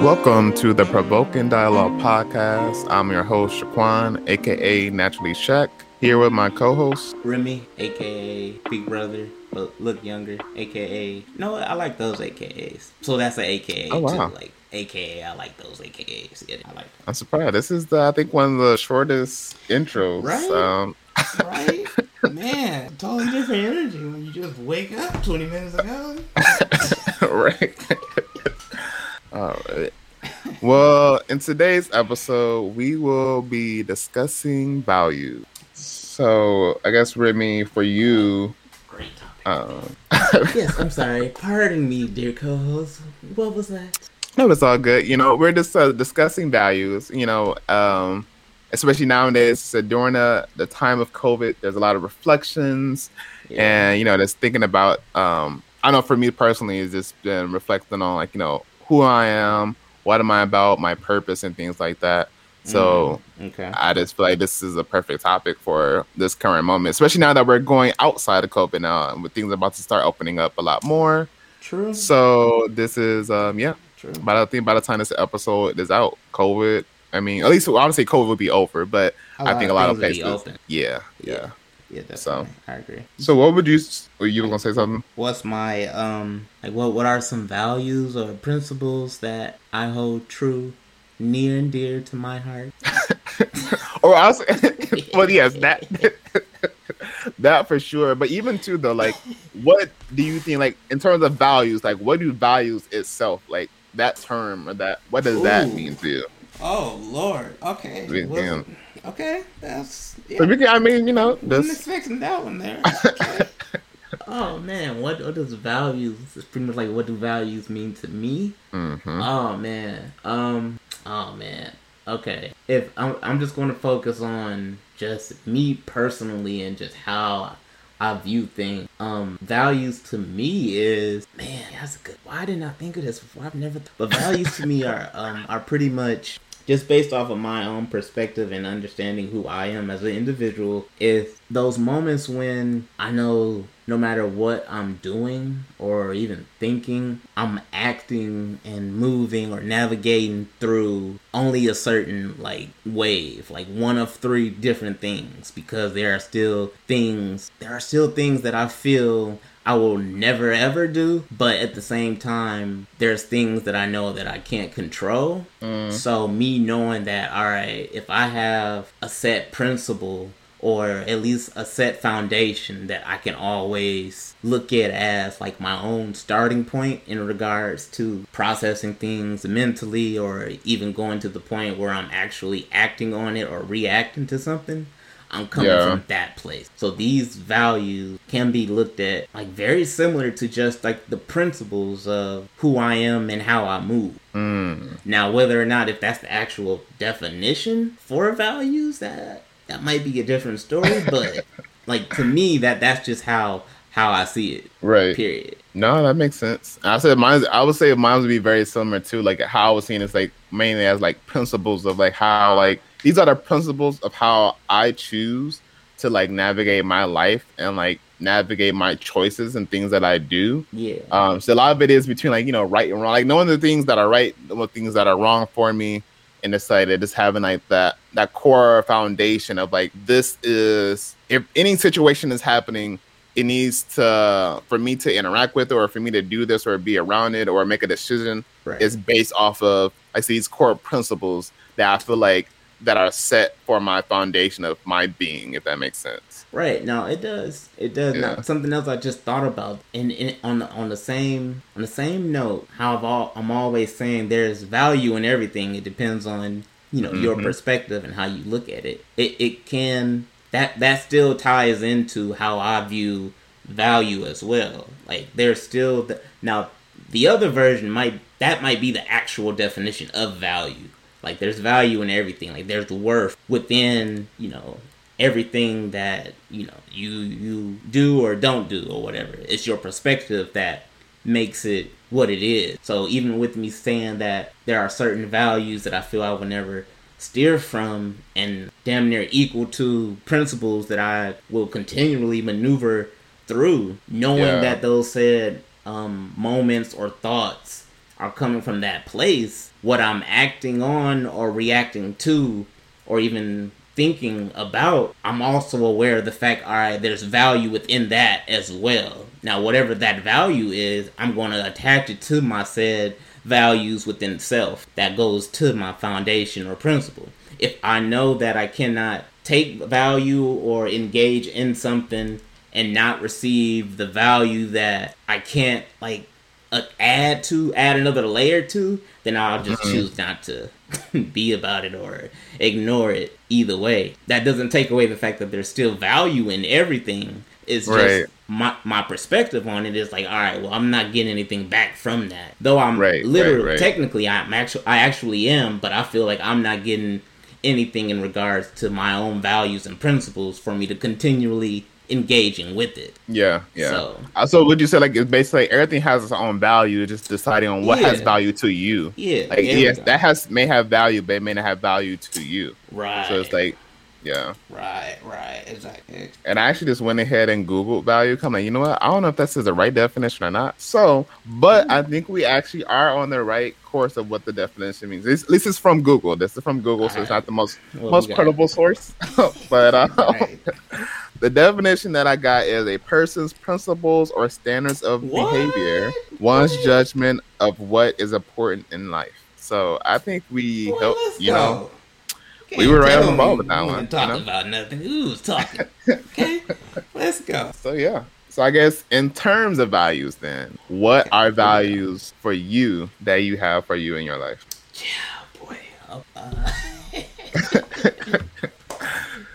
Welcome to the Provoking Dialogue podcast. I'm your host, Shaquan, aka Naturally Shaq, here with my co host, Remy, aka Big Brother, but look younger, aka. No, I like those AKAs. So that's an AKA Oh, wow. too. Like AKA, I like those AKAs. Yeah, I like I'm surprised. This is, the, I think, one of the shortest intros. Right? Um, right? Man, totally different energy when you just wake up 20 minutes ago. right. All right. Well, in today's episode, we will be discussing value. So, I guess, Remy, for you, Great topic. um, yes, I'm sorry. Pardon me, dear co-host. What was that? No, it's all good. You know, we're just uh, discussing values. You know, um, especially nowadays during the the time of COVID. There's a lot of reflections, and you know, just thinking about. Um, I know for me personally, it's just been reflecting on like you know who I am, what am I about, my purpose, and things like that. So okay. I just feel like this is a perfect topic for this current moment, especially now that we're going outside of COVID now, and with things about to start opening up a lot more. True. So this is um yeah. True. But I think by the time this episode is out, COVID. I mean, at least obviously COVID would be over, but I think a lot of places. open. Yeah, yeah. Yeah, definitely. So- I agree. So what would you? s- Were you gonna say something? what's my um like what what are some values or principles that I hold true, near and dear to my heart? Or I was, well, yes, that that for sure. But even too though, like, what do you think? Like in terms of values, like what do values itself like that term or that what does that mean to you? Oh Lord. Okay. Yeah. Well, okay. That's So we can, I mean, you know, Wasn't this. expecting that one there. Okay. oh man, what what does values? It's pretty much like what do values mean to me? hmm Oh man. Um. Oh man. Okay. If I'm, I'm just going to focus on just me personally and just how I view things. Um, values to me is man. That's a good. Why didn't I think of this before? I've never. But values to me are um are pretty much just based off of my own perspective and understanding who I am as an individual, is those moments when I know no matter what I'm doing or even thinking, I'm acting and moving or navigating through only a certain like wave, like one of three different things, because there are still things, there are still things that I feel I will never ever do, but at the same time, there's things that I know that I can't control. Mm. So, me knowing that, all right, if I have a set principle or at least a set foundation that I can always look at as like my own starting point in regards to processing things mentally or even going to the point where I'm actually acting on it or reacting to something. I'm coming Yeah. from that place. So these values can be looked at like very similar to just like the principles of who I am and how I move. Mm. Now, whether or not if that's the actual definition for values, that that might be a different story. But like to me, that that's just how how I see it. Right. Period. No, that makes sense. I said mine. I would say mine would be very similar too. Like how I was seeing it's like mainly as like principles of like how like these are the principles of how I choose to like navigate my life and like navigate my choices and things that I do. Yeah. Um, so a lot of it is between like you know right and wrong, like knowing the things that are right, the things that are wrong for me, and like just having like that that core foundation of like this is if any situation is happening, it needs to for me to interact with or for me to do this or be around it or make a decision right. is based off of I see these core principles that I feel like that are set for my foundation of my being, if that makes sense. Right. No, it does. It does. Now, something else I just thought about, and, and on the on the same on the same note, how I've all, I'm always saying there's value in everything. It depends on you know your Mhm. perspective and how you look at it. It it can that that still ties into how I view value as well. Like there's still the, now the other version might that might be the actual definition of value. Like there's value in everything. Like there's worth within, you know, everything that, you know, you you do or don't do or whatever. It's your perspective that makes it what it is. So even with me saying that there are certain values that I feel I will never steer from and damn near equal to principles that I will continually maneuver through, knowing Yeah. that those said um, moments or thoughts are coming from that place, what I'm acting on or reacting to, or even thinking about, I'm also aware of the fact, all right, there's value within that as well. Now, whatever that value is, I'm going to attach it to my said values within self that goes to my foundation or principle. If I know that I cannot take value or engage in something and not receive the value that I can't like uh, add to, add another layer to, then I'll just mm-hmm. choose not to be about it or ignore it either way. That doesn't take away the fact that there's still value in everything. It's just right. my my perspective on it is like, all right, well, I'm not getting anything back from that. Though I'm right, literally, right, technically, I'm actually, I actually am, but I feel like I'm not getting anything in regards to my own values and principles for me to continually engaging with it. Yeah, yeah. So, so would you say like it's basically everything has its own value, just deciding on what yeah. has value to you. Yeah. Like yes, that has may have value, but it may not have value to you. Right. So it's like yeah. Right, right, exactly. And I actually just went ahead and Googled value. Come on, you know what? I don't know if this is the right definition or not. So, but mm-hmm. I think we actually are on the right course of what the definition means. This, this is from Google. This is from Google, All so right. it's not the most most credible source. but uh, right. the definition that I got is a person's principles or standards of what? behavior, one's what? judgment of what is important in life. So I think we well, help, you go. know we were right on the ball with that one. Talk you know? about nothing. Who's talking? okay, let's go. So yeah. So I guess in terms of values, then what okay. are values for you that you have for you in your life? Yeah, boy. Oh, uh...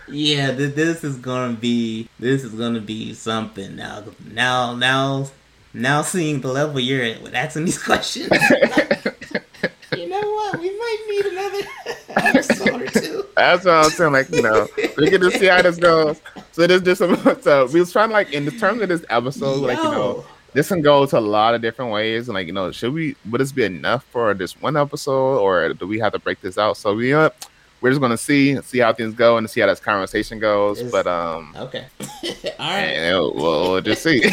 yeah, th- this is gonna be this is gonna be something now. Now, now, now, seeing the level you're at with asking these questions. you know what? We might need another episode or two. That's what I'm saying. Like, you know, we get to see how this goes. So this just so we was trying to like in the terms of this episode, Yo. like, you know, this can go to a lot of different ways. And like, you know, should we would this be enough for this one episode or do we have to break this out? So we you know, we're just gonna see see how things go and see how this conversation goes. It's, but um, okay, all right, we'll, we'll just see. all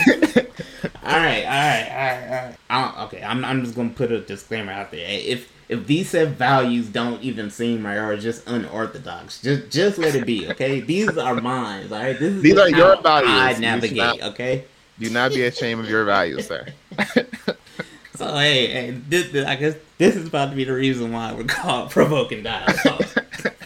right, all right, all right, all right. okay, I'm I'm just gonna put a disclaimer out there. If if these set values don't even seem right or just unorthodox, just just let it be. Okay, these are mine. All right, this is these are your values. I navigate. Not, okay, do not be ashamed of your values, sir. so hey, hey this, this, I guess this is about to be the reason why we're called provoking dialogue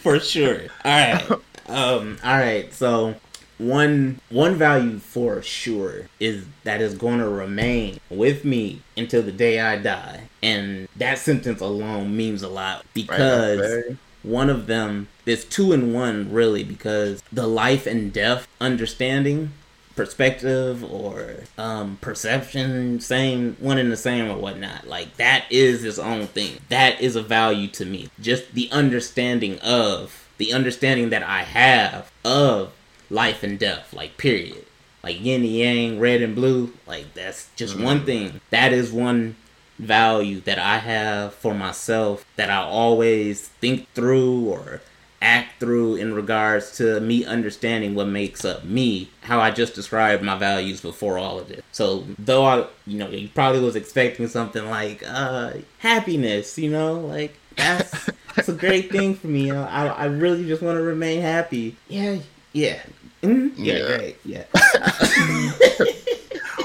for sure. All right, um, all right. So one one value for sure is that is going to remain with me until the day I die, and that sentence alone means a lot because right, one of them there's two in one really because the life and death understanding perspective or um, perception, same one and the same or whatnot. Like that is its own thing. That is a value to me. Just the understanding of the understanding that I have of life and death, like period. Like yin and yang, red and blue, like that's just mm-hmm. one thing. That is one value that I have for myself that I always think through or act through in regards to me understanding what makes up me, how I just described my values before all of this. So though I, you know, you probably was expecting something like uh happiness, you know, like that's that's a great thing for me. you I I really just want to remain happy. Yeah, yeah, Mm-hmm. Yeah, yeah, great. Yeah.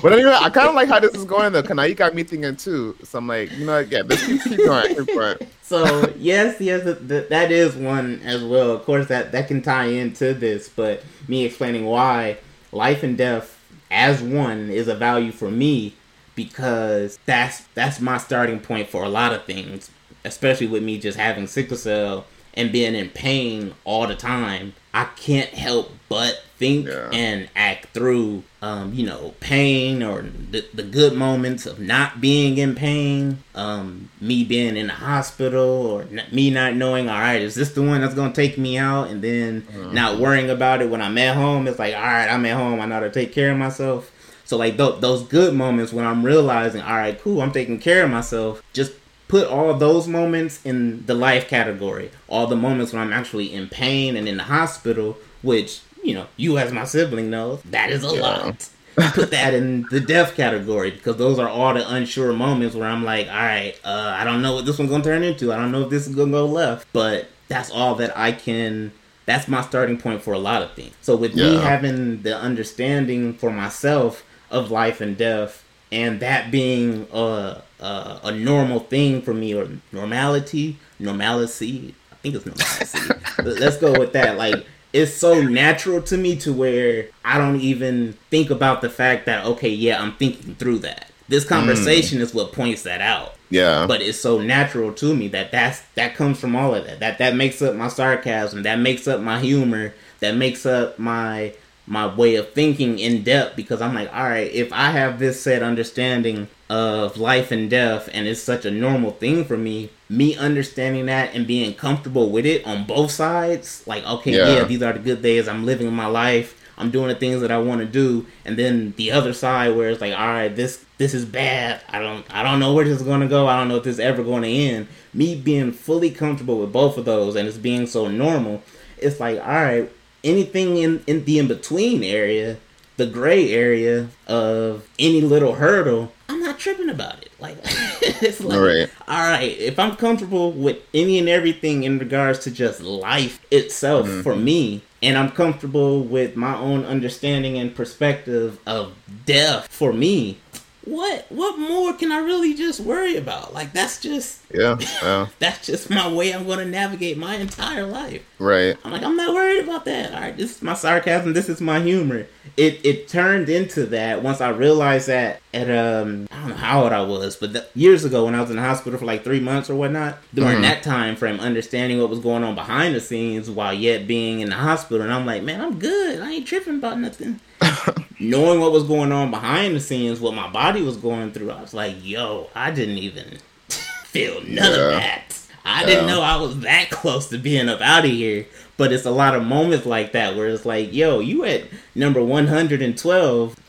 but anyway, I kind of like how this is going though. You got me thinking too. So I'm like, you know, yeah, let's keep, keep going. So yes, yes, that, that is one as well. Of course, that that can tie into this, but me explaining why life and death as one is a value for me because that's that's my starting point for a lot of things, especially with me just having sickle cell and being in pain all the time, I can't help but think yeah. and act through, um, you know, pain or the, the good moments of not being in pain, um, me being in the hospital or n- me not knowing, all right, is this the one that's going to take me out? And then mm-hmm. not worrying about it when I'm at home. It's like, all right, I'm at home. I know how to take care of myself. So like th- those good moments when I'm realizing, all right, cool, I'm taking care of myself. Just put all those moments in the life category. All the moments when I'm actually in pain and in the hospital, which, you know, you as my sibling knows, that is a yeah. lot. put that in the death category because those are all the unsure moments where I'm like, all right, uh, I don't know what this one's gonna turn into. I don't know if this is gonna go left, but that's all that I can. That's my starting point for a lot of things. So with yeah. me having the understanding for myself of life and death, and that being a a, a normal thing for me or normality, normalcy. I think it's normalcy. Let's go with that. Like it's so natural to me to where I don't even think about the fact that okay, yeah, I'm thinking through that. This conversation mm. is what points that out. Yeah. But it's so natural to me that that's that comes from all of that. That that makes up my sarcasm. That makes up my humor. That makes up my my way of thinking in depth because I'm like, all right, if I have this set understanding of life and death and it's such a normal thing for me, me understanding that and being comfortable with it on both sides, like, okay, yeah, yeah these are the good days, I'm living my life, I'm doing the things that I want to do, and then the other side where it's like, all right, this this is bad. I don't I don't know where this is gonna go. I don't know if this is ever going to end. Me being fully comfortable with both of those and it's being so normal, it's like, all right, anything in, in the in between area, the gray area of any little hurdle, I'm not tripping about it. Like it's like all right. all right, if I'm comfortable with any and everything in regards to just life itself mm-hmm. for me, and I'm comfortable with my own understanding and perspective of death for me, what what more can I really just worry about? Like that's just yeah, yeah. that's just my way I'm going to navigate my entire life. Right. I'm like I'm not worried about that. All right, this is my sarcasm. This is my humor. It it turned into that once I realized that at um I don't know how old I was, but the, years ago when I was in the hospital for like three months or whatnot. During mm-hmm. that time frame, understanding what was going on behind the scenes while yet being in the hospital, and I'm like, man, I'm good. I ain't tripping about nothing. knowing what was going on behind the scenes, what my body was going through, I was like, yo, I didn't even feel none yeah. of that. I yeah. didn't know I was that close to being up out of here. But it's a lot of moments like that where it's like, yo, you at number 112.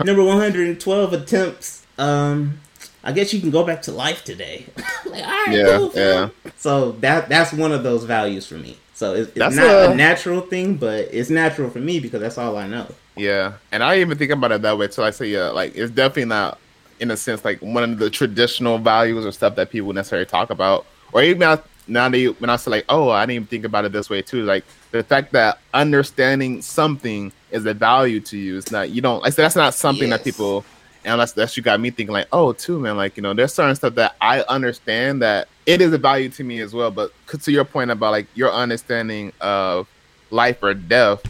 number 112 attempts. Um, I guess you can go back to life today. like, all right, yeah, cool, yeah. So that that's one of those values for me. So it's, it's not a, a natural thing, but it's natural for me because that's all I know. Yeah, and I even think about it that way too. I say, yeah, like it's definitely not, in a sense, like one of the traditional values or stuff that people necessarily talk about, or even now, now that you, when I say like, oh, I didn't even think about it this way too. Like the fact that understanding something is a value to you is not you don't like that's not something yes. that people and that's that's you got me thinking like, oh, too, man, like you know, there's certain stuff that I understand that it is a value to me as well. But to your point about like your understanding of life or death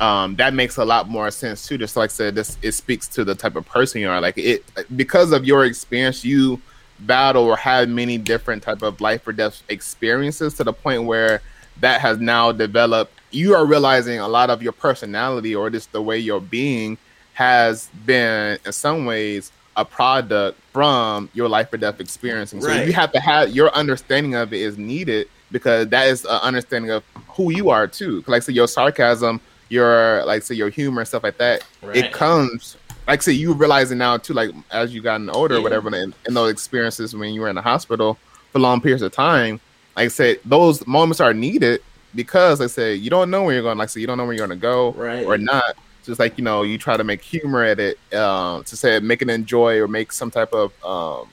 um, that makes a lot more sense too. Just like I said, this it speaks to the type of person you are. Like it because of your experience, you battle or have many different type of life or death experiences to the point where that has now developed. You are realizing a lot of your personality or just the way you're being has been in some ways a product from your life or death experience. And so right. you have to have your understanding of it is needed because that is an understanding of who you are too. Like so your sarcasm your like say your humor and stuff like that, right. it comes like say you realizing now too, like as you gotten older yeah. or whatever, and, in those experiences when you were in the hospital for long periods of time, like I said, those moments are needed because like I said, you don't know where you're going. Like said, you don't know where you're gonna go right. or not. Just like you know, you try to make humor at it um, to say make it enjoy or make some type of um,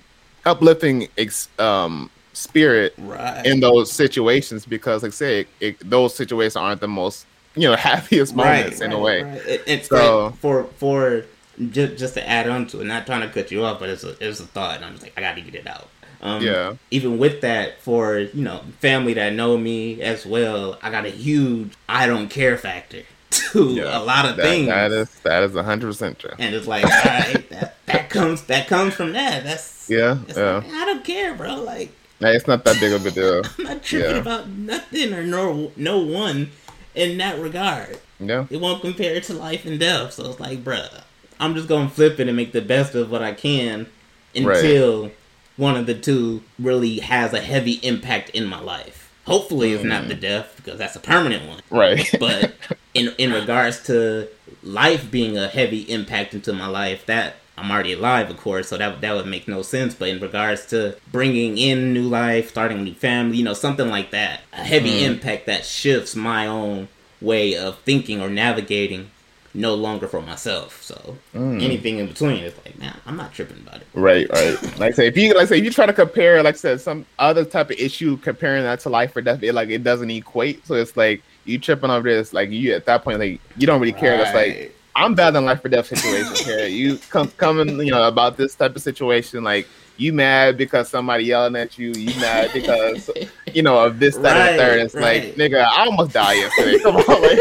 uplifting ex- um, spirit right. in those situations because like I say it, it, those situations aren't the most you know happiest moments right, in right, a way. Right. It, it's so, for for just just to add on to it. Not trying to cut you off, but it's a it's a thought, and I'm just like I got to get it out. Um, yeah. Even with that, for you know family that know me as well, I got a huge I don't care factor to yeah, a lot of that, things. That is that is hundred percent true. And it's like, all right, that, that comes that comes from that. That's yeah, yeah. Like, I don't care, bro. Like, hey, it's not that big of a deal. I'm not tripping yeah. about nothing or no no one in that regard. Yeah. It won't compare to life and death. So it's like, bruh, I'm just gonna flip it and make the best of what I can until right. one of the two really has a heavy impact in my life. Hopefully, it's not the mm. death because that's a permanent one. Right. but in in regards to life being a heavy impact into my life, that I'm already alive, of course, so that that would make no sense. But in regards to bringing in new life, starting a new family, you know, something like that, a heavy mm. impact that shifts my own way of thinking or navigating no longer for myself. So mm. anything in between is like, man, I'm not tripping about it. Right, right. like say if you like say if you try to compare, like I said, some other type of issue, comparing that to life or death, it like it doesn't equate. So it's like you tripping over this, like you at that point, like you don't really care. Right. It's like I'm bad in life or death situations here. You come coming, you know, about this type of situation, like you mad because somebody yelling at you. You mad because you know of this, that, right, and third. It's right. like, nigga, I almost died yesterday. Come on, like,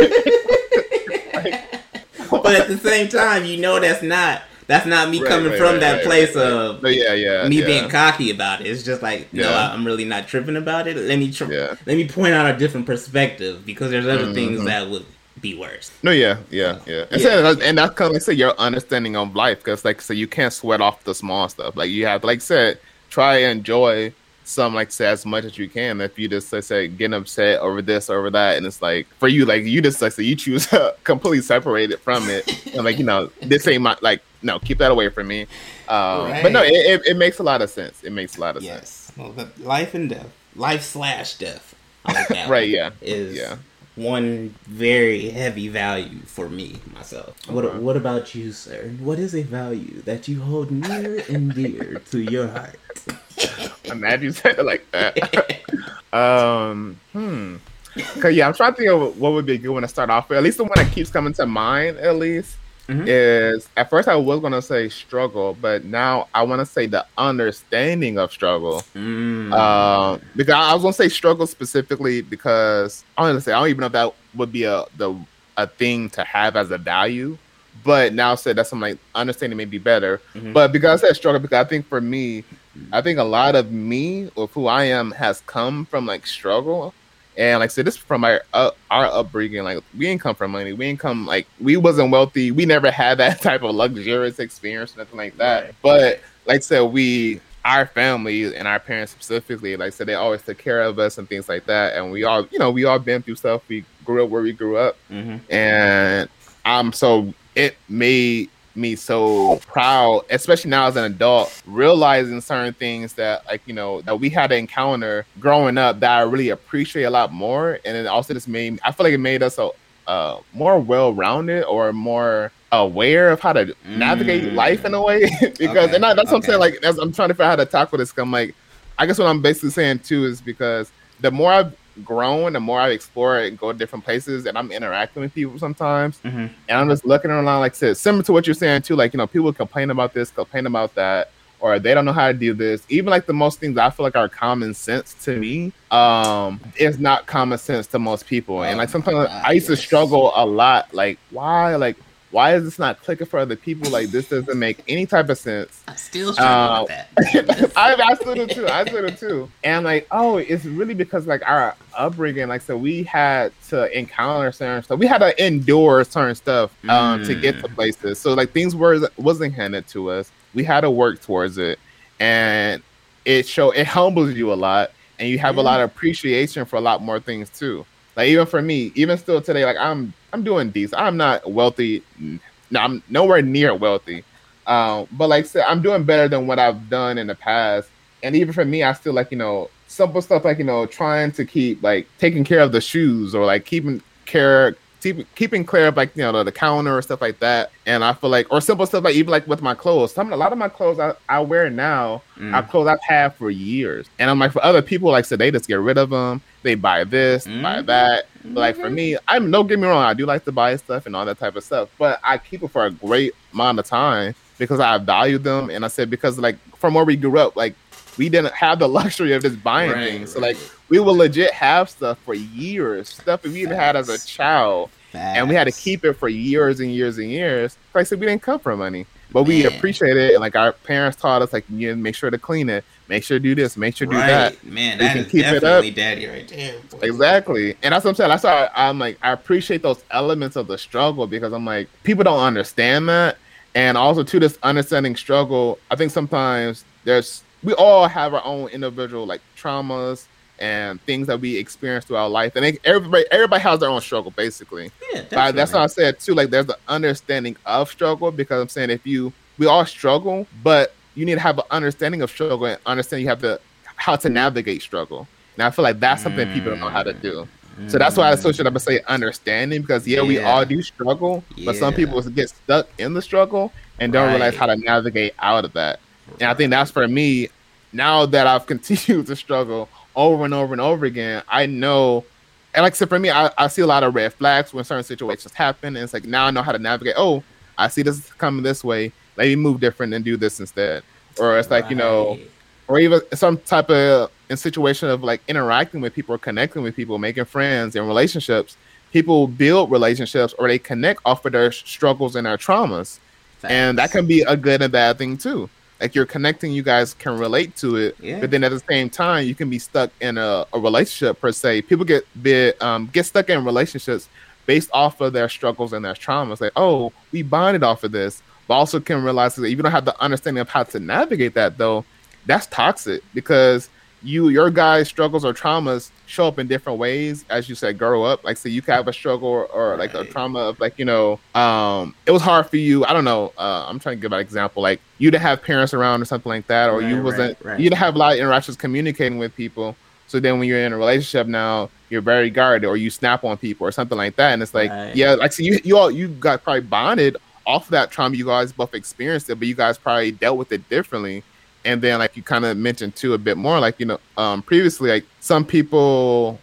but at the same time, you know that's not that's not me right, coming right, from right, that place of yeah, yeah, me yeah. being cocky about it. It's just like yeah. no, I'm really not tripping about it. Let me tr- yeah. let me point out a different perspective because there's other mm-hmm. things that would be worse. No, yeah, yeah, yeah. And, yeah. So, and that's kind of like say your understanding of life because like so you can't sweat off the small stuff. Like you have like said, try and enjoy some like say as much as you can. If you just like say get upset over this over that, and it's like for you like you just like say you choose completely separated from it, and like you know this ain't my like no keep that away from me. Um, right. But no, it, it, it, makes a lot of sense. It makes a lot of yes. sense. Well, life and death, life slash death. Like right. Yeah. Is yeah one very heavy value for me myself. What What about you, sir? What is a value that you hold near and dear to your heart? Imagine you said it like that. um, hmm. Cause yeah, I'm trying to think of what would be a good one to start off with. At least the one that keeps coming to mind, at least, mm-hmm. is at first I was gonna say struggle, but now I want to say the understanding of struggle. Mm. Uh, because I was gonna say struggle specifically because say I don't even know if that would be a the a thing to have as a value. But now said that's something like understanding may be better. Mm-hmm. But because I said struggle, because I think for me, I think a lot of me or who I am has come from like struggle. And like I said, this is from our uh, our upbringing. Like we didn't come from money. We didn't come like we wasn't wealthy. We never had that type of luxurious experience, nothing like that. Right. But like I said, we our family and our parents specifically, like I said, they always took care of us and things like that. And we all, you know, we all been through stuff. We grew up where we grew up, mm-hmm. and I'm so it made me so proud, especially now as an adult, realizing certain things that like you know that we had to encounter growing up that I really appreciate a lot more, and it also just made I feel like it made us a uh, more well-rounded or more aware of how to navigate mm. life in a way because okay. and that's what. I'm saying like I'm trying to figure out how to tackle this. I'm like I guess what I'm basically saying too is because the more I've grown, the more I explore it and go to different places, and I'm interacting with people sometimes, mm-hmm. and I'm just looking around. Like I said, similar to what you're saying too. Like you know, people complain about this, complain about that, or they don't know how to do this. Even like the most things I feel like are common sense to me, um, is not common sense to most people. And like sometimes I used to struggle a lot. Like why? Like why is this not clicking for other people? Like this doesn't make any type of sense. I still struggle with that. I, I still do too. I still do too. And like, oh, it's really because like our upbringing, like so we had to encounter certain stuff. We had to endure certain stuff um, mm. to get to mm. places. So like things were wasn't handed to us. We had to work towards it, and it show it humbles you a lot, and you have yeah. a lot of appreciation for a lot more things too. Like even for me, even still today, like I'm I'm doing decent. I'm not wealthy. No, I'm nowhere near wealthy. Um, but like said, I'm doing better than what I've done in the past. And even for me, I still like, you know, simple stuff like, you know, trying to keep like taking care of the shoes or like keeping care keep, keeping clear of like you know the, the, counter or stuff like that. And I feel like or simple stuff like even like with my clothes. Some a lot of my clothes I, I wear now mm. are clothes I've had for years. And I'm like for other people like so they just get rid of them. They buy this, mm. buy that. But like for me, I'm no get me wrong, I do like to buy stuff and all that type of stuff. But I keep it for a great amount of time because I value them. And I said because like from where we grew up, like we didn't have the luxury of just buying right, things. So like we will legit have stuff for years, stuff that we even had as a child, Facts. and we had to keep it for years and years and years. Like I said, we didn't come from money, but Man. we appreciate it. And like our parents taught us, like you make sure to clean it, make sure to do this, make sure to right. do that. Man, that is keep definitely daddy right there. Boy. Exactly, and that's what I'm saying. That's why I'm like I appreciate those elements of the struggle because I'm like people don't understand that, and also to this understanding struggle. I think sometimes there's we all have our own individual like traumas and things that we experience throughout life. And everybody everybody has their own struggle, basically. Yeah, but that's what I said too. Like there's the understanding of struggle because I'm saying if you we all struggle, but you need to have an understanding of struggle and understand you have to how to navigate struggle. And I feel like that's something mm. people don't know how to do. So that's why I associate up say understanding because yeah, we all do struggle, but some people get stuck in the struggle and don't realize how to navigate out of that. And I think that's for me. Now that I've continued to struggle over and over and over again, I know. And like I said, for me, I, I see a lot of red flags when certain situations happen, and it's like now I know how to navigate. Oh, I see this coming this way. Let me move different and do this instead. Or it's like you know, or even some type of in situation of like interacting with people or connecting with people, making friends and relationships. People build relationships or they connect off of their struggles and their traumas, and that can be a good and bad thing too. Like you're connecting, you guys can relate to it, Yeah. but then at the same time, you can be stuck in a, a relationship per se. People get bit, um, get stuck in relationships based off of their struggles and their traumas. Like, oh, we bonded off of this, but also can realize that if you don't have the understanding of how to navigate that, though, that's toxic because you your guys' struggles or traumas show up in different ways as you said grow up. Like say you could have a struggle or, or like a trauma of like you know um it was hard for you. I don't know uh, i'm trying to give an example like you to have parents around or something like that or you wasn't right, right. you to have a lot of interactions communicating with people. So then when you're in a relationship now you're very guarded or you snap on people or something like that. And it's like Right. yeah like so you you all you got probably bonded off of that trauma. You guys both experienced it but you guys probably dealt with it differently and then like you kind of mentioned too a bit more like you know um previously like some people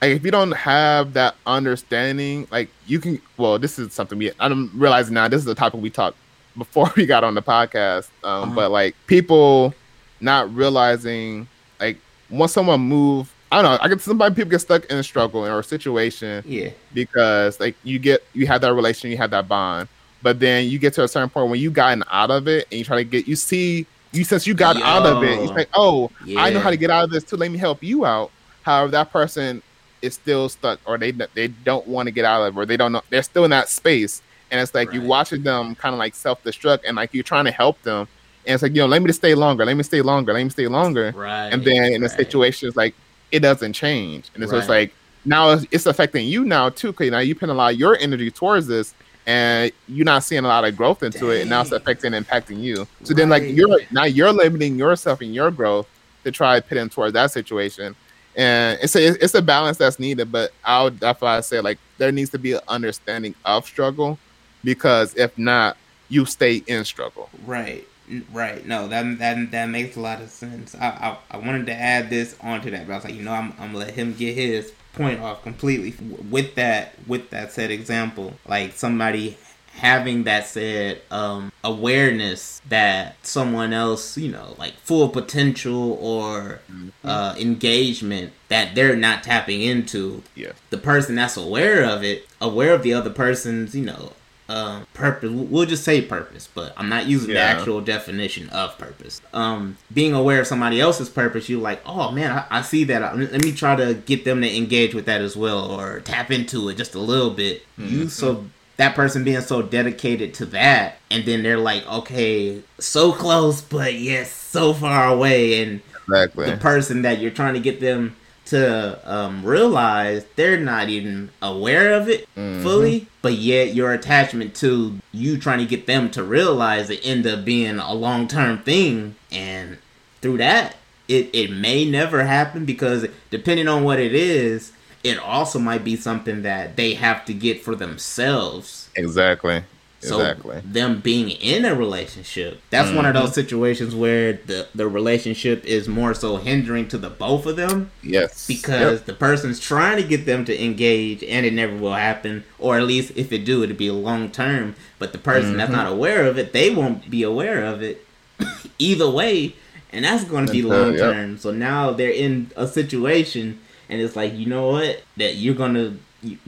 like if you don't have that understanding like you can well this is something we i'm realizing now this is the topic we talked before we got on the podcast um Uh-huh. but like people not realizing like once someone move i don't know i get somebody people get stuck in a struggle or a situation Yeah. because like you get you have that relation, you have that bond, but then you get to a certain point when you gotten out of it and you try to get you see you since you got out of it, you Yo. say, Oh, I know how to get out of this too, let me help you out. However, that person is still stuck or they they don't want to get out of it or they don't know they're still in that space. And it's like you Right. watching them kind of like self destruct and like you're trying to help them. And it's like, you know, let me just stay longer, let me stay longer, let me stay longer Right. and then in the right. situation, it's like it doesn't change, and so it's Right. like now it's, it's affecting you now too. Because now you put a lot of your energy towards this, and you're not seeing a lot of growth into it, and now it's affecting and impacting you. So then, like you're now you're limiting yourself and your growth to try to put in towards that situation, and it's a it's a balance that's needed. But I would that's why I say like there needs to be an understanding of struggle, because if not, you stay in struggle. Right, right. No, that that that makes a lot of sense. I I, I wanted to add this onto that, but I was like, you know, I'm I'm gonna let him get his point off completely with that with that said example. Like somebody having that said um awareness that someone else you know like full potential or uh engagement that they're not tapping into Yes. the person that's aware of it, aware of the other person's, you know, um, purpose. We'll just say purpose, but I'm not using the actual definition of purpose. Um, being aware of somebody else's purpose, you're like, oh man, I, I see that. Uh, Let me try to get them to engage with that as well, or tap into it just a little bit. You so that person being so dedicated to that, and then they're like, okay, so close, but yes, so far away, and Exactly. the person that you're trying to get them to um, realize they're not even aware of it Mhm. fully, but yet your attachment to you trying to get them to realize it end up being a long term thing, and through that, it it may never happen because depending on what it is, it also might be something that they have to get for themselves. Exactly. So Exactly. them being in a relationship, that's one of Mm-hmm. those situations where the the relationship is more so hindering to the both of them Yes. because Yep. the person's trying to get them to engage and it never will happen or at least if it do it'd be long term but the person that's Mhm. not aware of it they won't be aware of it either way and that's going to be That's, uh, long yep. term so now they're in a situation and it's like you know what that you're going to you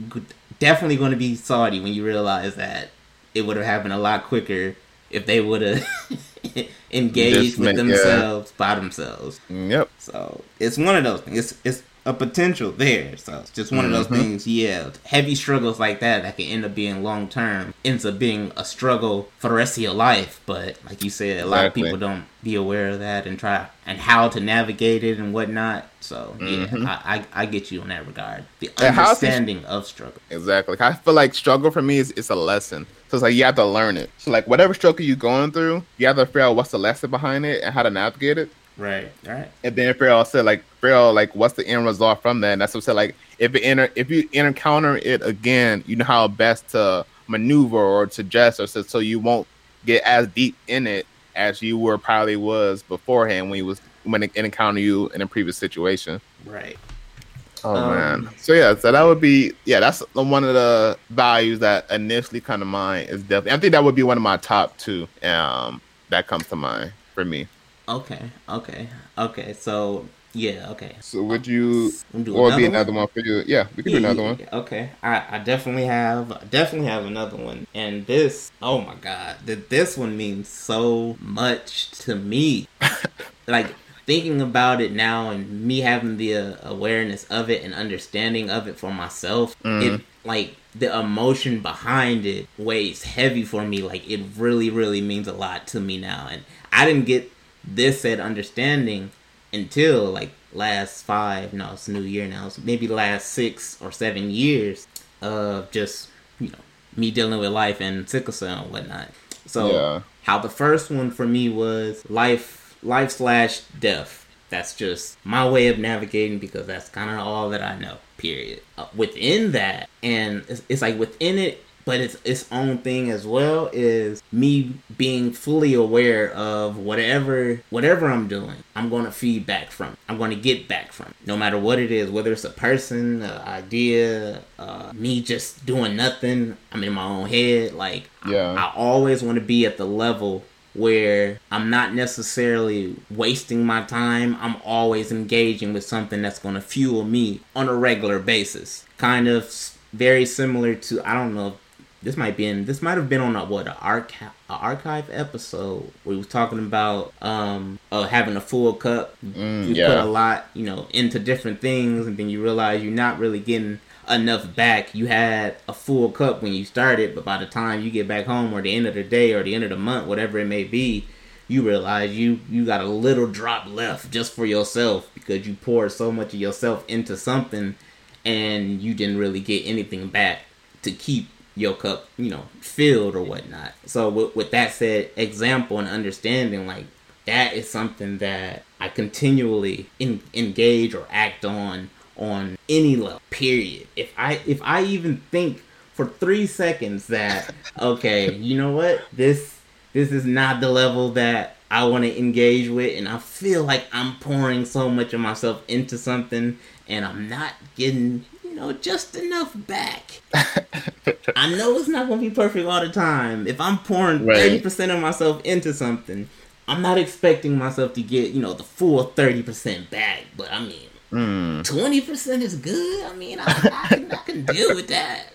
definitely going to be salty when you realize that it would have happened a lot quicker if they would have engaged Just with make- themselves by themselves mm, Yep. so it's one of those things. It's it's a potential there. So it's just one of those Mhm. things. Yeah, heavy struggles like that that can end up being long term ends up being a struggle for the rest of your life. But like you said, a lot of people don't be aware of that and try and how to navigate it and whatnot. So yeah, Mhm. I, I I get you in that regard. The And how's this- understanding of struggle. Exactly. I feel like struggle for me is it's a lesson. So it's like you have to learn it. So like whatever struggle you're going through, you have to figure out what's the lesson behind it and how to navigate it. Right. Right. And then Farrell said, like, Farrell, like, what's the end result from that? And that's what I said, like, if it enter, if you encounter it again, you know how best to maneuver or to adjust, or so, so you won't get as deep in it as you were probably was beforehand when you was when it encountered you in a previous situation. Right. Oh um, man. So yeah, so that would be yeah, that's one of the values that initially come to mind is definitely I think that would be one of my top two um that comes to mind for me. Okay, okay, okay. So yeah, okay. So would you or another be another one? one? for you? Yeah, we can yeah, do another one. Okay, I, I definitely have definitely have another one, and this oh my god, that this one means so much to me. like thinking about it now and me having the uh, awareness of it and understanding of it for myself, mm. it like the emotion behind it weighs heavy for me. Like it really, really means a lot to me now, and I didn't get this said understanding until like last five no it's new year now it's maybe last six or seven years of just you know me dealing with life and sickle cell and whatnot. So yeah. how the first one for me was life life slash death. That's just my way of navigating because that's kind of all that i know period. Uh, within that and it's, it's like within it but it's its own thing as well is me being fully aware of whatever whatever I'm doing I'm going to feed back from I'm going to get back from no matter what it is whether it's a person an idea uh, me just doing nothing I'm in my own head like yeah I, I always want to be at the level where I'm not necessarily wasting my time. I'm always engaging with something that's going to fuel me on a regular basis. Kind of very similar to I don't know this might be in this might have been on a what an archive archive episode where he was talking about um uh, having a full cup. Mm, you yeah. put a lot, you know, into different things, and then you realize you're not really getting enough back. You had a full cup when you started, but by the time you get back home or the end of the day or the end of the month, whatever it may be, you realize you you got a little drop left just for yourself because you poured so much of yourself into something and you didn't really get anything back to keep your cup, you know, filled or whatnot. So with, with that said, example and understanding, like that is something that I continually in, engage or act on on any level. Period. If I if I even think for three seconds that okay, you know what, this this is not the level that I want to engage with, and I feel like I'm pouring so much of myself into something, and I'm not getting you know, just enough back. I know it's not gonna be perfect all the time. If I'm pouring thirty right. percent of myself into something, I'm not expecting myself to get, you know, the full thirty percent back. But I mean, hmm. twenty mm. percent is good. I mean, I, I, can, I can deal with that.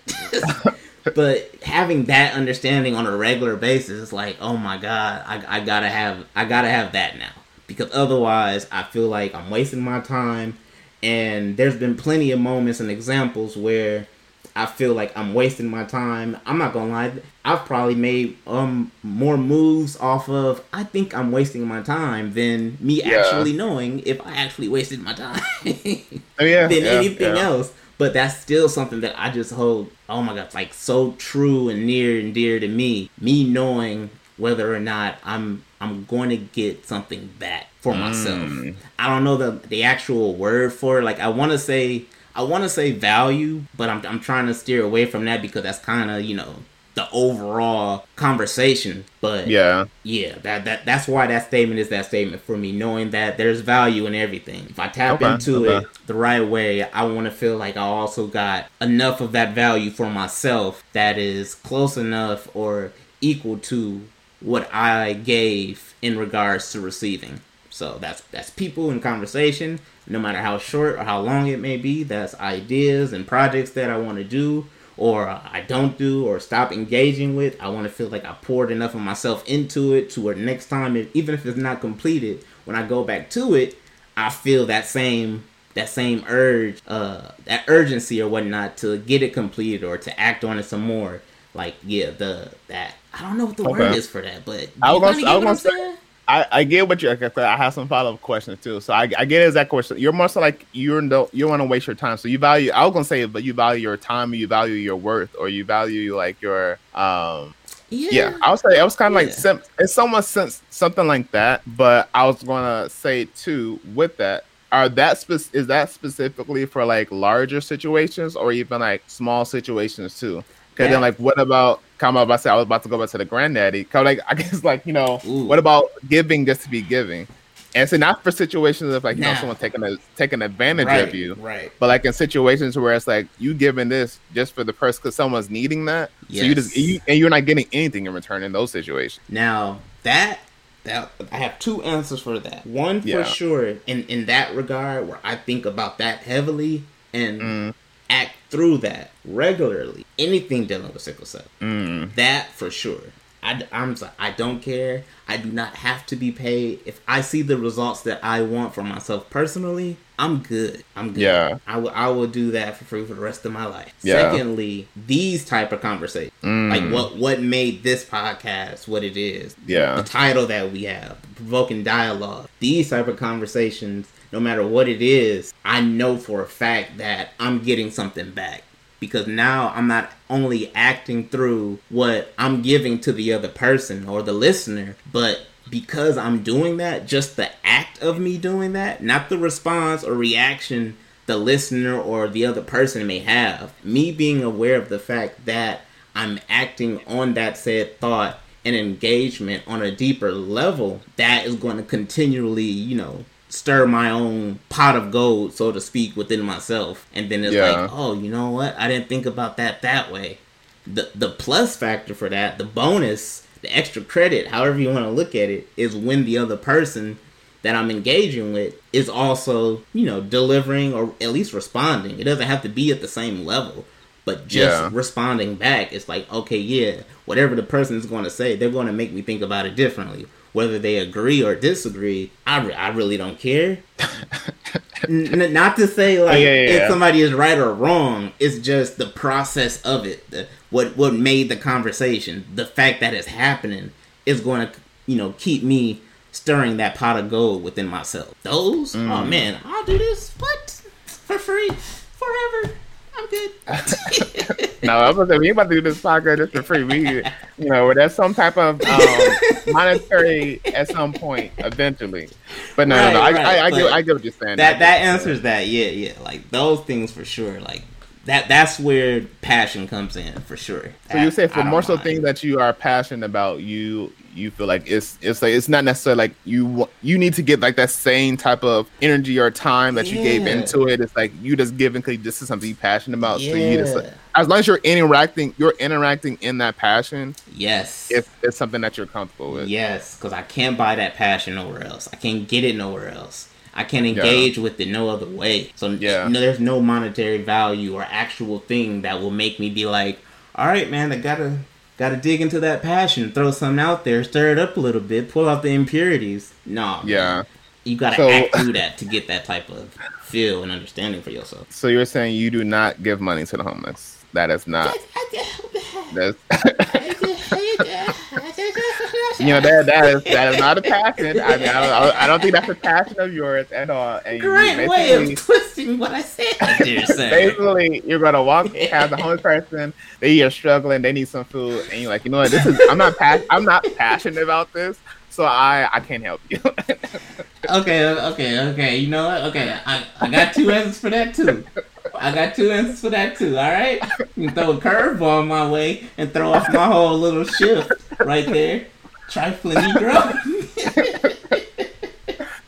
but having that understanding on a regular basis, it's like, oh my god, I, I gotta have, I gotta have that now because otherwise, I feel like I'm wasting my time and there's been plenty of moments and examples where I feel like I'm wasting my time. I'm not gonna lie, I've probably made um more moves off of I think I'm wasting my time than me yeah. actually knowing if I actually wasted my time oh, yeah, than yeah, anything yeah. else. But that's still something that I just hold oh my god, like so true and near and dear to me. Me knowing whether or not I'm I'm going to get something back for mm. myself. I don't know the the actual word for it. Like I want to say I want to say value, but I'm I'm trying to steer away from that because that's kind of you know the overall conversation. But yeah, yeah, that that that's why that statement is that statement for me, knowing that there's value in everything. If I tap okay, into okay. it the right way, I want to feel like I also got enough of that value for myself that is close enough or equal to what I gave in regards to receiving. So that's that's people in conversation, no matter how short or how long it may be. That's ideas and projects that I want to do or I don't do or stop engaging with. I want to feel like I poured enough of myself into it to where next time, even if it's not completed, when I go back to it, I feel that same that same urge, uh, that urgency or whatnot to get it completed or to act on it some more. Like yeah, the that I don't know what the okay. word is for that, but I was gonna, I was gonna say. I, I get what you. Like I have some follow up questions too. So I, I get that question. You're more so like you're no, you want to waste your time. So you value. I was gonna say, but you value your time, you value your worth, or you value like your um Yeah, yeah I would say it was kind of yeah. like sim- it's somewhat sense something like that. But I was gonna say too with that, are that spe- is that specifically for like larger situations or even like small situations too? Because yeah. then like what about come up? I said I was about to go back to the granddaddy. Cause like I guess like you know Ooh. what about giving just to be giving? And so not for situations of like you know someone taking a taking advantage right, of you, right? But like in situations where it's like you giving this just for the person because someone's needing that, yes. so you just you, and you're not getting anything in return in those situations. Now that that I have two answers for that. One for yeah. sure in in that regard where I think about that heavily and mm. Act through that regularly. Anything dealing with sickle cell, mm. that for sure. I, I'm I don't care. I do not have to be paid. If I see the results that I want for myself personally, I'm good. I'm good. Yeah. I will I will do that for free for the rest of my life. Yeah. Secondly, these type of conversations. Mm. Like what what made this podcast what it is. Yeah. The title that we have, provoking dialogue. These type of conversations, no matter what it is, I know for a fact that I'm getting something back. Because now I'm not only acting through what I'm giving to the other person or the listener, but because I'm doing that, just the act of me doing that, not the response or reaction the listener or the other person may have, me being aware of the fact that I'm acting on that said thought and engagement on a deeper level, that is going to continually, you know, stir my own pot of gold, so to speak, within myself. And then it's yeah. like, oh, you know what? I didn't think about that that way. The the plus factor for that, the bonus, the extra credit, however you want to look at it, is when the other person that I'm engaging with is also, you know, delivering or at least responding. It doesn't have to be at the same level, but just yeah. responding back, it's like, okay, yeah, whatever the person is going to say, they're going to make me think about it differently whether they agree or disagree, I, re- I really don't care. N- not to say like oh, yeah, yeah, if somebody is right or wrong. It's just the process of it. The, what what made the conversation, the fact that it's happening, is going to you know keep me stirring that pot of gold within myself. Those, oh, mm. oh man, I'll do this what for free forever. I'm good. no, I was we about to do this podcast just for free. We, you know, there's some type of um, monetary at some point eventually. But no, right, no, no, right. I, I, I, get, I get what you're saying. That that answers that. Yeah, yeah. Like those things for sure. Like that that's where passion comes in for sure. So you say for more so things that you are passionate about, you you feel like it's it's like it's not necessarily like you you need to get like that same type of energy or time that you gave into it. It's like you just giving because this is something you're passionate about. Yeah. So you just like, as long as you're interacting, you're interacting in that passion. Yes, if it's something that you're comfortable with. Yes, because I can't buy that passion nowhere else. I can't get it nowhere else. I can engage yeah. with it no other way. So yeah. no, there's no monetary value or actual thing that will make me be like, all right, man, I gotta Got to dig into that passion, throw something out there, stir it up a little bit, pull out the impurities. No, yeah, you got to so, act through that to get that type of feel and understanding for yourself. So you're saying you do not give money to the homeless? That is not. That's. you know that that is that is not a passion. I mean, I don't, I don't think that's a passion of yours at all. And Great way of twisting what I said. basically, you're gonna walk past a homeless person. They are struggling. They need some food, and you're like, you know what? This is I'm not pas- I'm not passionate about this, so I I can't help you. okay, okay, okay. You know what? Okay, I I got two answers for that too. I got two answers for that too. All right, you can throw a curveball my way and throw off my whole little shift right there. Trifling Negro.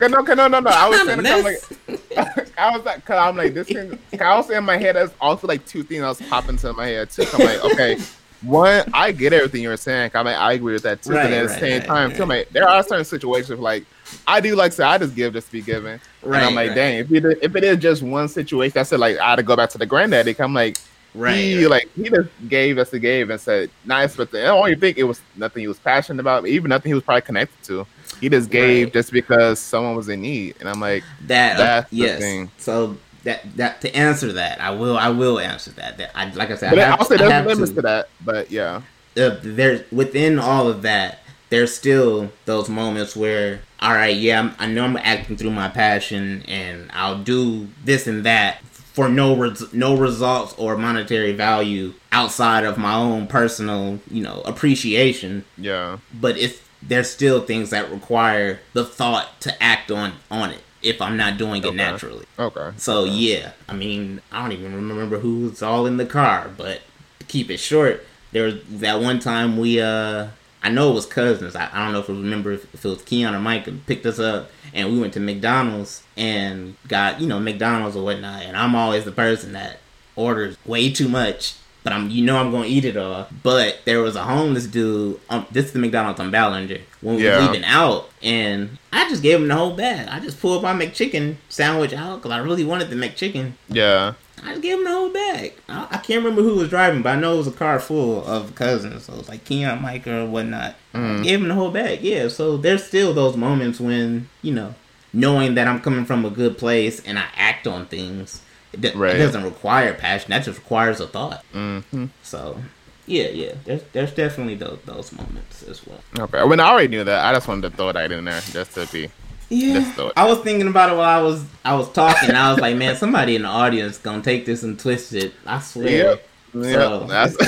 no, no, no, no. I was saying, like, I was like, cause I'm like, this thing. I was in my head. There's also like two things that was popping to my head too. I'm like, okay, one, I get everything you're saying. I'm like, I agree with that too. Right, but at the same right, time, right. too, like, there are certain situations like I do like say I just give just to be given. Right. And I'm like, dang, if it, if it is just one situation, I said like I had to go back to the granddaddy. I'm like, Right. He like he just gave us a gave and said nice, but the only think it was nothing he was passionate about, even nothing he was probably connected to. He just gave right. just because someone was in need, and I'm like that. Uh, that's uh, yes. Thing. So that that to answer that, I will I will answer that. That I like I said, but I have, say there's limits to, to, that, but yeah. Uh, there's within all of that, there's still those moments where all right, yeah, I'm, i know I'm acting through my passion, and I'll do this and that for no res- no results or monetary value outside of my own personal, you know, appreciation. Yeah. But if there's still things that require the thought to act on on it if I'm not doing it Okay. naturally. Okay. So yeah, I mean, I don't even remember who was all in the car, but to keep it short, there was that one time we uh I know it was cousins. I, I don't know if I remember if, if it was Keon or Mike picked us up and we went to McDonald's and got, you know, McDonald's or whatnot, and I'm always the person that orders way too much. But I'm, you know, I'm gonna eat it all. But there was a homeless dude. Um, this is the McDonald's on Ballinger when we Yeah. were leaving out, and I just gave him the whole bag. I just pulled my McChicken sandwich out because I really wanted the McChicken. Yeah. I just gave him the whole bag. I, I can't remember who was driving, but I know it was a car full of cousins. So it was like Keon, Mike, or whatnot. I gave him the whole bag. Yeah. So there's still those moments when you know, knowing that I'm coming from a good place and I act on things. It, do- Right. it doesn't require passion. That just requires a thought. hmm So, yeah, yeah. There's there's definitely those those moments as well. Okay. When I already knew that, I just wanted to throw that in there just to be. Yeah, Just throw it. I was thinking about it while I was I was talking. I was like, man, somebody in the audience gonna take this and twist it. I swear. Yep. Yeah, So- that's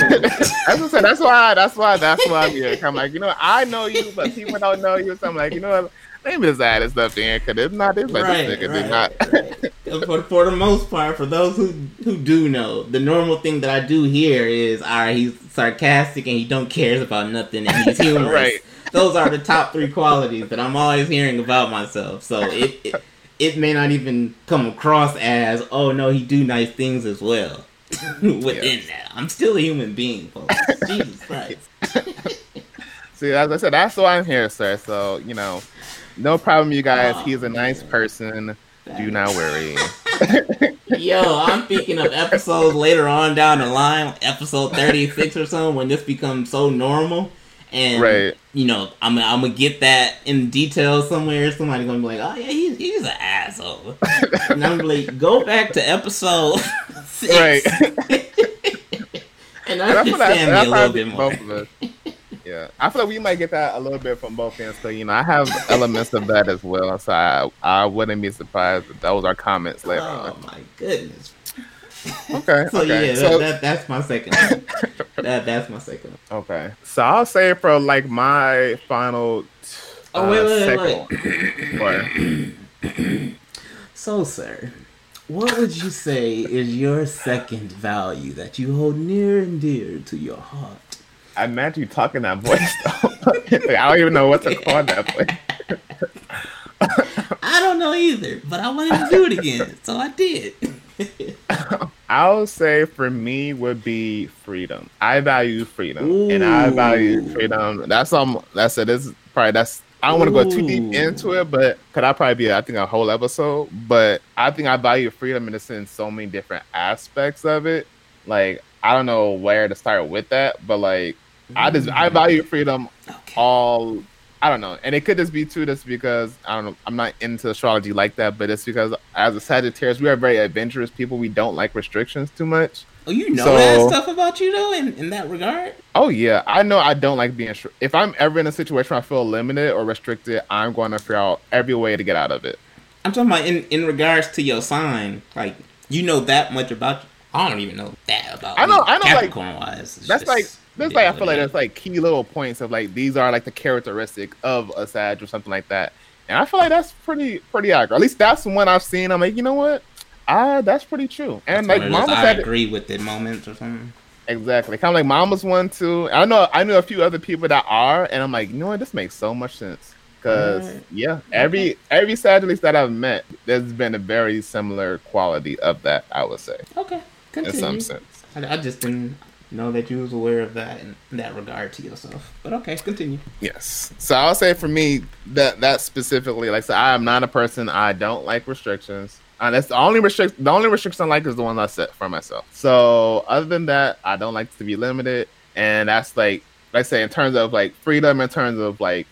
that's what I said. That's why. That's why. That's why I'm here. I'm like, you know, I know you, but people don't know you. So I'm like, you know me just add stuff in because it's not. It's like Right, this nigga did right, not. right. for, for the most part, for those who who do know, the normal thing that I do here is, all right, he's sarcastic and he don't cares about nothing and he's humorous. Right. Those are the top three qualities that I'm always hearing about myself. So it, it it may not even come across as, oh no, he do nice things as well. Within that, I'm still a human being, folks. Jesus Christ. See, as I said, that's why I'm here, sir. So you know, no problem, you guys. Oh, He's a nice person. Do not worry. Yo, I'm thinking of episodes later on down the line, episode 36 or something, when this becomes so normal. And, Right. you know, I'm, I'm to get that in detail somewhere. Somebody to be like, oh, yeah, he's, he's an asshole. and I'm like, go back to episode six. Right. and what I- understand me a little bit more. Both of us. Yeah, I feel like we might get that a little bit from both ends. So you know, I have elements of that as well. So I, I wouldn't be surprised if those are comments later Oh, my goodness. Okay. So, okay. yeah, so, that, that, that's my second that, That's my second okay. So I'll say for like my final. Oh, wait, wait, second one. So, sir, what would you say is your second value that you hold near and dear to your heart? I imagine you talking that voice though. I don't even know what to call that voice. I don't know either, but I wanted to do it again, so I did. I'll say for me would be freedom. I value freedom, and I value freedom. That's um. That's it. This is probably that's. I don't want to go too deep into it, but could I probably be I think a whole episode. But I think I value freedom in sense, so many different aspects of it. Like I don't know where to start with that, but like I just I value freedom Okay. all I don't know, and it could just be too just because I don't know. I'm not into astrology like that, but it's because as a Sagittarius, we are very adventurous people. We don't like restrictions too much. Oh, you know So- that stuff about you though, in, in that regard. Oh yeah, I know I don't like being. If I'm ever in a situation where I feel limited or restricted, I'm going to figure out every way to get out of it. I'm talking about in in regards to your sign. Like you know that much about. I don't even know that about. I know- me, I know, like, Capricorn wise. That's just- like that's like I feel like that's like key little points of like these are like the characteristic of a Sag or something like that. And I feel like that's pretty pretty accurate. At least that's one I've seen. I'm like, you know what? Ah, that's pretty true. And One like those I agree with it moments or something. Exactly. Kind of like Mama's one too. I know I knew a few other people that are, and I'm like, you know what? This makes so much sense. Cause Alright. yeah, every every Sagittarius that I've met, there's been a very similar quality of that. I would say, Okay, in some sense. I, I just didn't know that you was aware of that in, that regard to yourself. But okay, continue. Yes. So I'll say for me that that specifically, like, so I am not a person. I don't like restrictions. And that's the only restrict. The only restriction I like is the one I set for myself. So other than that, I don't like to be limited. And that's like, like I say, in terms of like freedom, in terms of like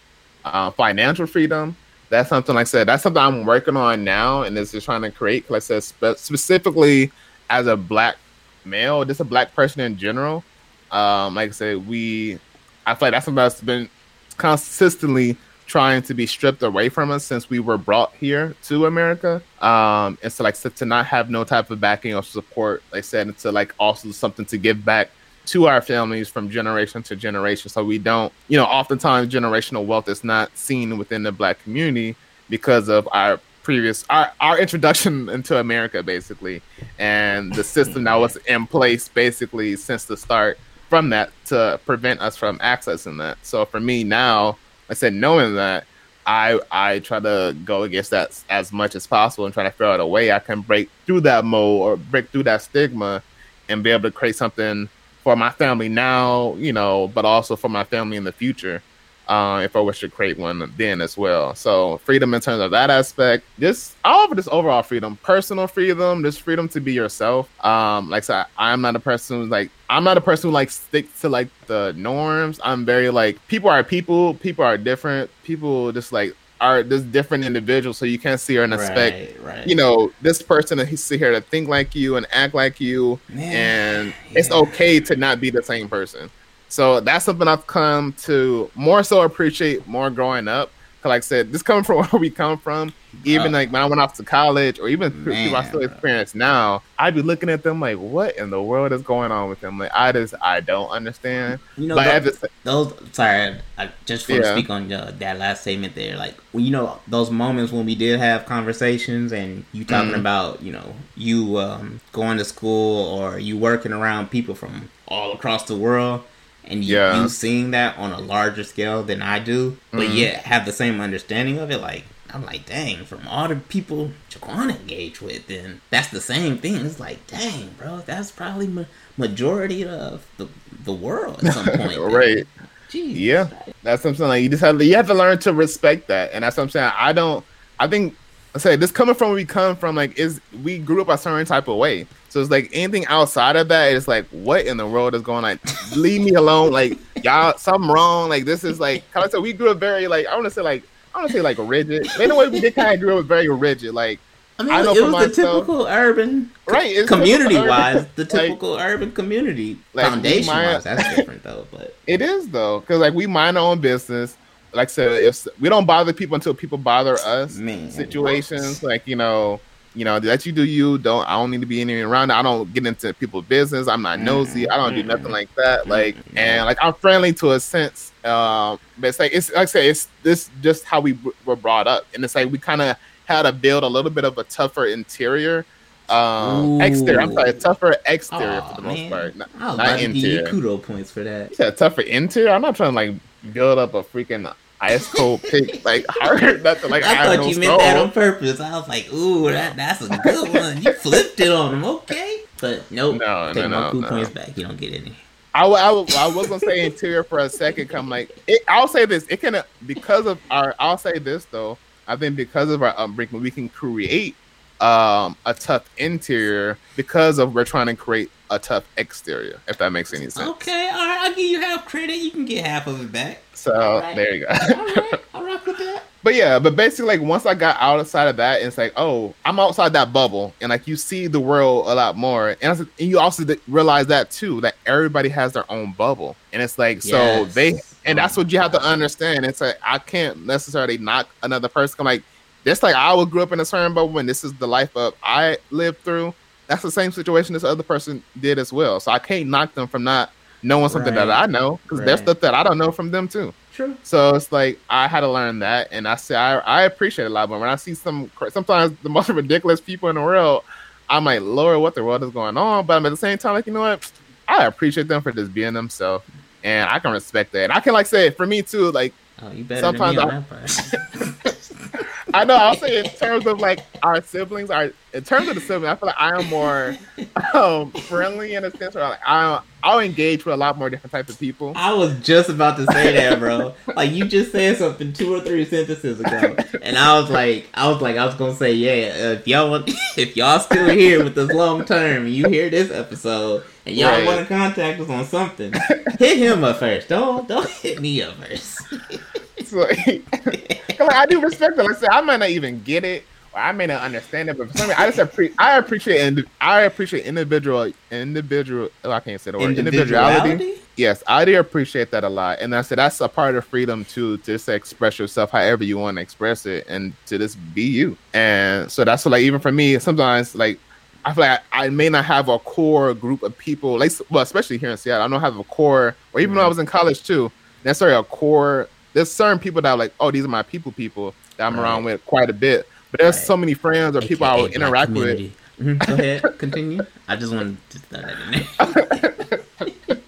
uh, financial freedom. That's something like I said. That's something I'm working on now, and is just trying to create. Like I said, spe- specifically as a black male, just a black person in general. Um, like I said, we, I feel like that's something that's been consistently trying to be stripped away from us since we were brought here to America. Um, and so like so to not have no type of backing or support, like I said, and to like also something to give back to our families from generation to generation. So we don't, you know, oftentimes generational wealth is not seen within the black community because of our previous our, our introduction into America basically and the system that was in place basically since the start from that to prevent us from accessing that. So for me now, I said knowing that I I try to go against that as much as possible and try to figure out a way I can break through that mold or break through that stigma and be able to create something for my family now, you know, but also for my family in the future. Uh, if I wish to create one then as well. So freedom in terms of that aspect, just all of this overall freedom, personal freedom, this freedom to be yourself. Um, like I said, I'm not a person who's like I'm not a person who like sticks to like the norms. I'm very like people are people, people are different. People just like are just different individuals, so you can't see her and expect, right, right. you know, this person to sit here to think like you and act like you, Man, and yeah. it's okay to not be the same person. So that's something I've come to more so appreciate more growing up Cause like I said, this coming from where we come from, even oh. like when I went off to college or even Man, people I still experience now, I'd be looking at them like, what in the world is going on with them? Like, I just, I don't understand. You know, those, just, those, sorry, I, just want yeah. to speak on uh, that last statement there, like, you know, those moments when we did have conversations and you talking mm. about, you know, you um, going to school or you working around people from all across the world and you, yeah. you seeing that on a larger scale than I do, but mm-hmm. yet have the same understanding of it. Like I'm like, dang, from all the people Jaquan engage with, then that's the same thing. It's like, dang, bro, that's probably ma- majority of the the world at some point. right. Jeez. Yeah, that's something like you just have to, you have to learn to respect that, and that's what I'm saying. I don't. I think I say this coming from where we come from, like is we grew up a certain type of way. So it's like anything outside of that, it's like, what in the world is going on? Leave me alone. Like y'all, something wrong. Like this is like kind of said, we grew up very like I want to say like I want to say like rigid. In a way, we did kind of grew up very rigid. Like I mean, I know it was myself, the typical urban, right? Community wise, the typical like, urban community. Like Foundation wise, that's different though. But it is though, because like we mind our own business. Like I said, if we don't bother people until people bother us, Man, situations like you know you know, that you do you. Don't I don't need to be anywhere around. I don't get into people's business. I'm not nosy. I don't do nothing like that. Like and like I'm friendly to a sense. Um, but it's like it's like I say it's this just how we b- were brought up, and it's like we kind of had to build a little bit of a tougher interior. Um, exterior. I'm sorry, tougher exterior oh, for the man. most part. Not, I was not interior. kudo points for that. Yeah, tougher interior. I'm not trying to like build up a freaking ice cold pick, like hard. Nothing like I thought you meant that on purpose. I was like, ooh, that that's a good one. You flipped it on him, okay? But nope. No, Take no, my no, no. points back. You don't get any. I, I, I was gonna say interior for a second. Come like it, I'll say this. It can because of our. I'll say this though. I think because of our upbringing, we can create um, a tough interior because of we're trying to create a tough exterior. If that makes any sense. Okay, all right. I'll give you half credit. You can get half of it back. So right. there you go. all right, I'll rock with that. But yeah, but basically, like once I got outside of that, it's like, oh, I'm outside that bubble, and like you see the world a lot more, and, and you also realize that too, that everybody has their own bubble, and it's like, yes. so they, and that's what you have to understand. It's like I can't necessarily knock another person. I'm like, just like I would grew up in a certain bubble, and this is the life of I lived through. That's the same situation this other person did as well. So I can't knock them from not knowing something right. that I know because right. there's stuff that I don't know from them too. True. So it's like I had to learn that, and I say I, I appreciate a lot. But when I see some sometimes the most ridiculous people in the world, I'm like, Lord, what the world is going on? But I'm at the same time like, you know what? I appreciate them for just being themselves, and I can respect that. And I can like say for me too, like oh, sometimes I, I know. I'll say in terms of like our siblings, our in terms of the siblings, I feel like I am more um, friendly in a sense. Where like I I'll engage with a lot more different types of people. I was just about to say that, bro. like you just said something two or three sentences ago, and I was like, I was like, I was gonna say, yeah, if y'all want, if y'all still here with this long term, you hear this episode, and y'all right. want to contact us on something, hit him up first. Don't don't hit me up first. like, like, I do respect it. Like I said, I might not even get it, or I may not understand it, but for some reason, I just appreciate. I appreciate. Indi- I appreciate individual, individual. Oh, I can't say the word. Individuality. Yes, I do appreciate that a lot, and I said that's a part of freedom too, to just express yourself however you want to express it, and to just be you. And so that's what, like even for me, sometimes like I feel like I, I, may not have a core group of people, like well, especially here in Seattle, I don't have a core, or even mm-hmm. when I was in college too, necessarily a core. There's certain people that are like, oh, these are my people, people that I'm right. around with quite a bit. But there's right. so many friends or AKA people I will interact community. with. Mm-hmm. Go ahead, continue. I just wanted to throw that in there.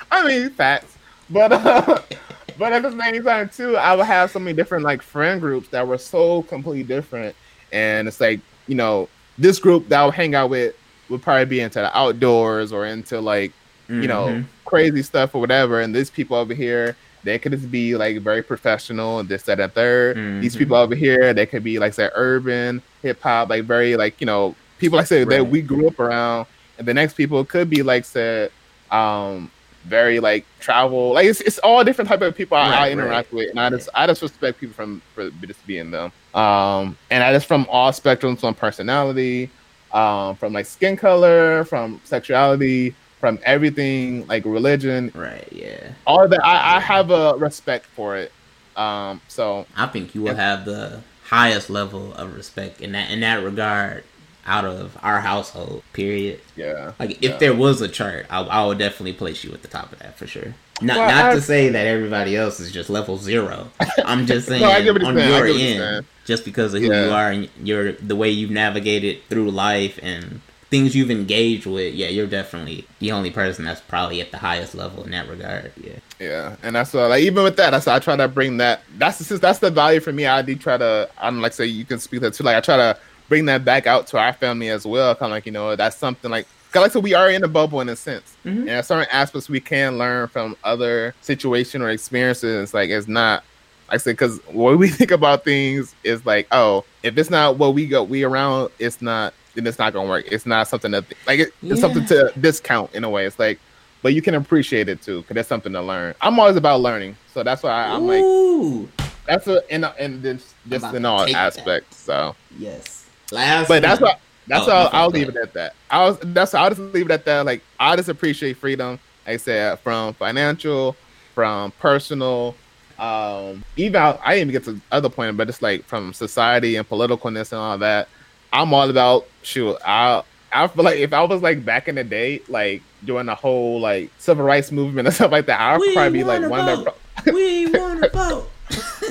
I mean, facts, but uh, but at the same time too, I would have so many different like friend groups that were so completely different, and it's like you know this group that I would hang out with would probably be into the outdoors or into like mm-hmm. you know mm-hmm. crazy stuff or whatever, and these people over here they could just be like very professional and this, that, and 3rd mm-hmm. These people over here, they could be like say urban, hip hop, like very like, you know, people like say right. that we grew up around. And the next people could be like said, um, very like travel, like it's, it's all different type of people I, right, I interact right. with, and I just I just respect people from for just being them. Um, and I just from all spectrums, from personality, um, from like skin color, from sexuality, from everything like religion. Right. Yeah. All that I, I have a respect for it. Um. So I think you will have the highest level of respect in that in that regard out of our household. Period. Yeah. Like if yeah. there was a chart, I, I would definitely place you at the top of that for sure. Not well, not I, to say that everybody else is just level zero. I'm just saying no, on your end, just because of who yeah. you are and your the way you've navigated through life and things you've engaged with, yeah, you're definitely the only person that's probably at the highest level in that regard. Yeah. Yeah, and that's what like even with that, that's I try to bring that. That's the that's the value for me. I do try to. I'm like say you can speak that too. Like I try to bring that back out to our family as well. Kind of like you know that's something like. Cause like so we are in a bubble in a sense, mm-hmm. and certain aspects we can learn from other situation or experiences. Like it's not like I said, because what we think about things is like, oh, if it's not what we go we around, it's not then it's not gonna work. It's not something that like it, it's yeah. something to discount in a way. It's like, but you can appreciate it too because there's something to learn. I'm always about learning, so that's why I, am like, that's a in in this just in all aspects. So yes, last, but that's what. That's oh, all. I'll leave it at that. I was. That's. I'll just leave it at that. Like I just appreciate freedom. Like I said from financial, from personal, um, even I, I didn't even get to the other point, but it's like from society and politicalness and all that. I'm all about shoot. I I feel like if I was like back in the day, like doing the whole like civil rights movement and stuff like that, I'd probably be like one of the. we want to vote.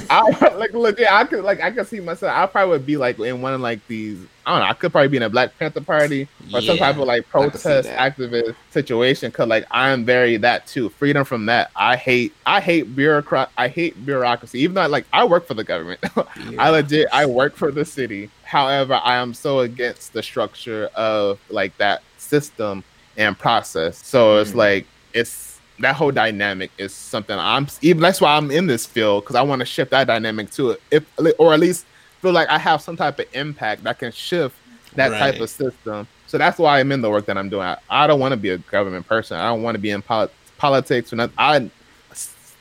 I like. Yeah, I could like I could see myself. I probably would be like in one of like these. I don't know. I could probably be in a Black Panther party or yeah, some type of like protest activist situation. Cause like I am very that too. Freedom from that. I hate. I hate bureaucrat. I hate bureaucracy. Even though like I work for the government. Yeah. I legit. I work for the city. However, I am so against the structure of like that system and process. So mm. it's like it's that whole dynamic is something I'm even that's why I'm in this field because I want to shift that dynamic to it, if or at least feel like I have some type of impact that can shift that right. type of system. So that's why I'm in the work that I'm doing. I, I don't want to be a government person. I don't want to be in pol- politics or nothing. I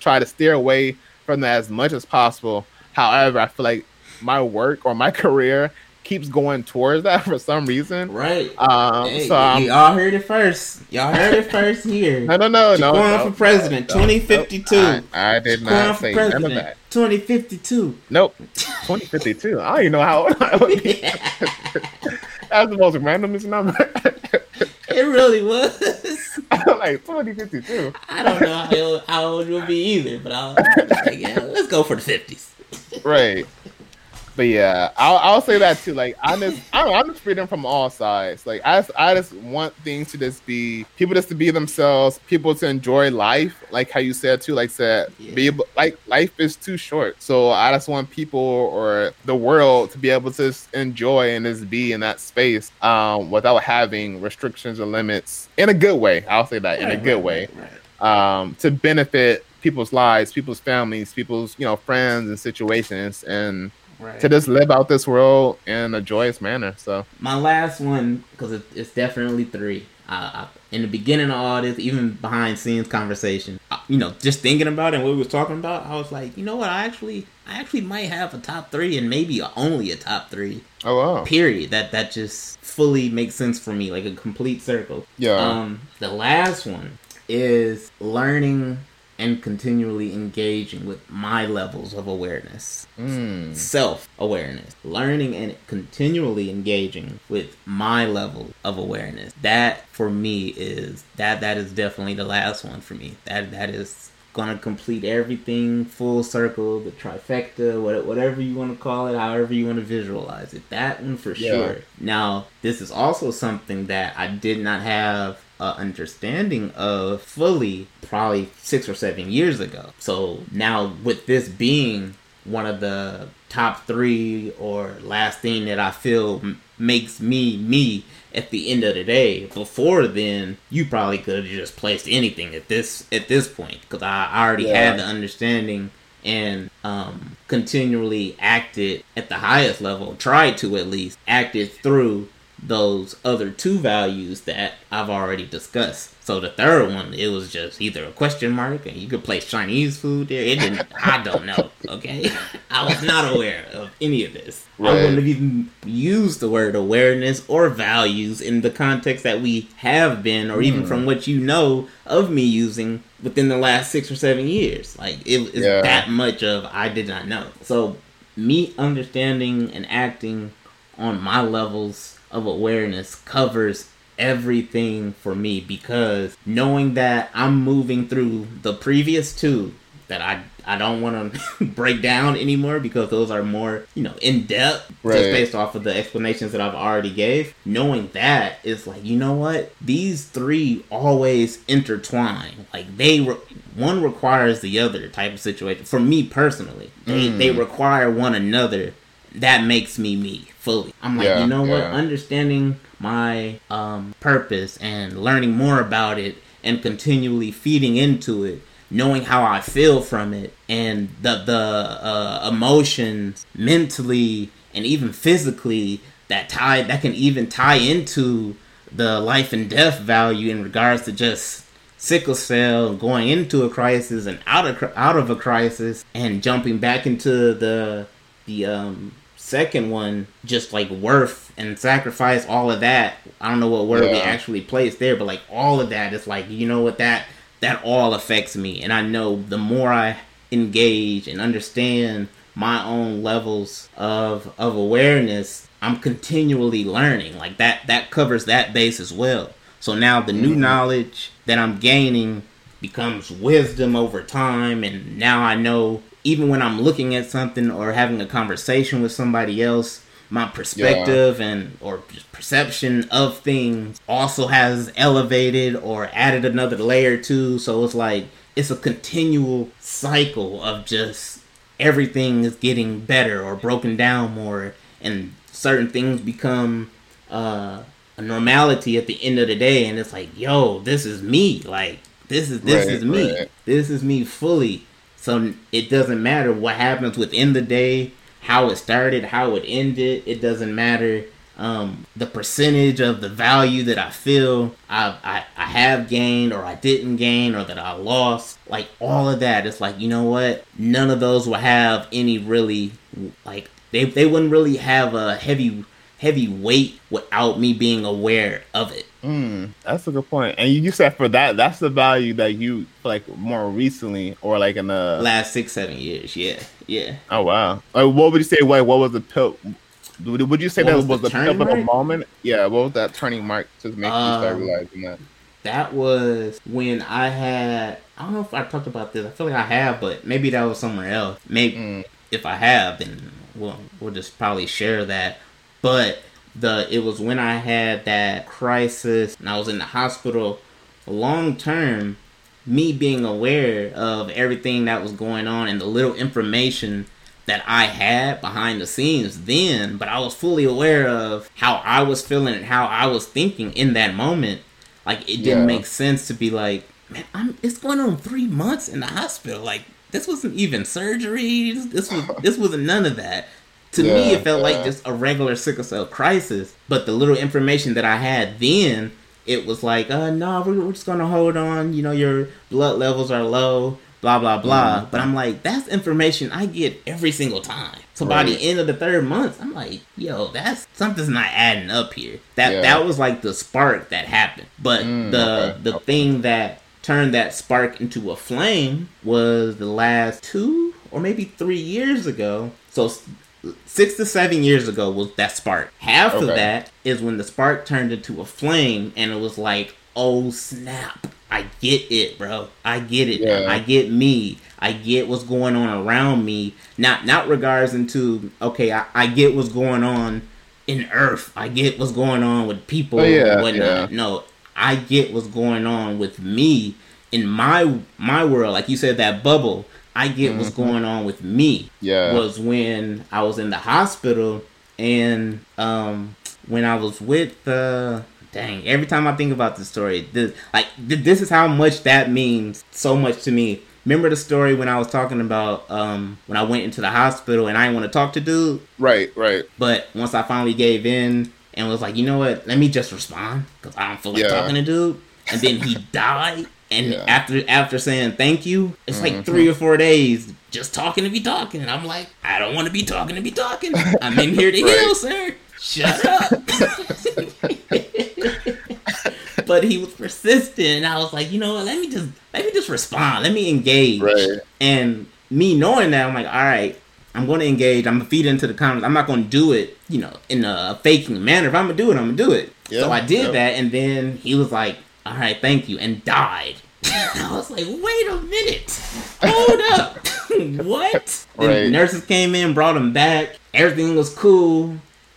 try to steer away from that as much as possible. However, I feel like my work or my career keeps going towards that for some reason. Right. Um, hey, so um, y'all heard it first. Y'all heard it first here. no, no, no, no. Going no, for president, no, 2052. I, I, did not say president, none of that. 2052. Nope. 2052. I don't even know how old I would be. That's the most randomest number. it really was. like 2052. I don't know how old, how old you'll be either, but I'll like, yeah, let's go for the 50s. right but yeah, I'll, I'll say that too. Like I'm just I'm, I'm just freedom from all sides. Like I just, I just want things to just be people just to be themselves, people to enjoy life, like how you said too. Like said, yeah. be able, like life is too short, so I just want people or the world to be able to enjoy and just be in that space um, without having restrictions or limits in a good way. I'll say that in a good right, way right. Um, to benefit people's lives, people's families, people's you know friends and situations and right. to just live out this world in a joyous manner. So my last one, because it, it's definitely three. I, in the beginning of all this, even behind scenes conversation, you know, just thinking about it and what we was talking about, I was like, you know what, I actually, I actually might have a top three and maybe only a top three. Oh wow! Period. That that just fully makes sense for me, like a complete circle. Yeah. Um, the last one is learning and continually engaging with my levels of awareness. Mm. Self awareness. Learning and continually engaging with my level of awareness. That for me is that that is definitely the last one for me. That that is gonna complete everything full circle, the trifecta, whatever you want to call it, however you want to visualize it. That one for yeah. sure. Now, this is also something that I did not have uh, understanding of fully probably six or seven years ago. So now, with this being one of the top three or last thing that I feel m- makes me me at the end of the day. Before then, you probably could have just placed anything at this at this point because I already yeah. had the understanding and um, continually acted at the highest level, tried to at least acted through those other two values that I've already discussed. So the third one, it was just either a question mark, and you could place Chinese food there. It didn't. I don't know. Okay, I was not aware of any of this. Right. I wouldn't have even used the word awareness or values in the context that we have been, or even mm. from what you know of me using within the last six or seven years. Like it is yeah. that much of I did not know. So me understanding and acting on my levels of awareness covers everything for me because knowing that I'm moving through the previous two that I I don't want to break down anymore because those are more you know in depth right. just based off of the explanations that I've already gave. Knowing that is like you know what these three always intertwine. Like they re- one requires the other type of situation. For me personally, they mm. they require one another. That makes me me fully. I'm like, yeah, you know what? Understanding my um, purpose and learning more about it and continually feeding into it, knowing how I feel from it and the the uh, emotions mentally and even physically that tie that can even tie into the life and death value in regards to just sickle cell going into a crisis and out of out of a crisis and jumping back into the the um second one just like worth and sacrifice all of that i don't know what word yeah. we actually placed there but like all of that is like you know what that that all affects me and i know the more i engage and understand my own levels of of awareness i'm continually learning like that that covers that base as well so now the new mm-hmm. knowledge that i'm gaining becomes wisdom over time and now i know even when I'm looking at something or having a conversation with somebody else, my perspective yeah. and or perception of things also has elevated or added another layer to. So it's like it's a continual cycle of just everything is getting better or broken down more, and certain things become uh, a normality at the end of the day. And it's like, yo, this is me. Like this is this right, is me. Right. This is me fully so it doesn't matter what happens within the day, how it started, how it ended. It doesn't matter um, the percentage of the value that I feel I, I, I have gained or I didn't gain or that I lost. Like all of that, it's like you know what? None of those will have any really like they they wouldn't really have a heavy heavy weight without me being aware of it. Mm, that's a good point. And you said for that, that's the value that you like more recently, or like in the last six, seven years. Yeah, yeah. Oh wow. Like, what would you say? Wait, what was the pill? Would you say what that was, was the, the pivotal moment? Yeah. What was that turning mark to make um, you start um, realizing that? That was when I had. I don't know if I talked about this. I feel like I have, but maybe that was somewhere else. Maybe mm. if I have, then we'll we'll just probably share that. But the it was when I had that crisis and I was in the hospital long term me being aware of everything that was going on and the little information that I had behind the scenes then, but I was fully aware of how I was feeling and how I was thinking in that moment. Like it didn't yeah. make sense to be like, man, I'm it's going on three months in the hospital. Like this wasn't even surgery. This was this wasn't none of that. To yeah, me, it felt yeah. like just a regular sickle cell crisis. But the little information that I had then it was like, uh, no, we're, we're just gonna hold on. You know, your blood levels are low, blah blah blah. Mm-hmm. But I'm like, that's information I get every single time. So right. by the end of the third month, I'm like, yo, that's something's not adding up here. That yeah. that was like the spark that happened. But mm, the okay. the okay. thing that turned that spark into a flame was the last two or maybe three years ago. So six to seven years ago was that spark. Half okay. of that is when the spark turned into a flame, and it was like, oh snap. I get it, bro. I get it. Yeah. I get me. I get what's going on around me. Not not regards into okay. I, I get what's going on in Earth. I get what's going on with people. Oh, yeah, whatnot. Yeah. No, I get what's going on with me in my my world. Like you said, that bubble. I get mm-hmm. what's going on with me. Yeah, was when I was in the hospital and um when I was with the. Uh, dang, every time I think about this story, this like this is how much that means so much to me. Remember the story when I was talking about um, when I went into the hospital and I didn't want to talk to dude? Right, right. But once I finally gave in and was like, you know what, let me just respond because I don't feel like yeah. talking to dude. And then he died. And yeah. after after saying thank you, it's mm-hmm. like three or four days just talking to be talking. And I'm like, I don't want to be talking to be talking. I'm in here to right. heal, sir. Shut up. but he was persistent. And I was like, you know what? Let me just let me just respond. Let me engage. Right. And me knowing that, I'm like, all right, I'm going to engage. I'm going to feed into the comments. I'm not going to do it, you know, in a faking manner. If I'm going to do it, I'm going to do it. Yep, so I did yep. that. And then he was like, all right, thank you. And died. I was like, wait a minute. Hold up. what? Right. Then nurses came in, brought him back. Everything was cool.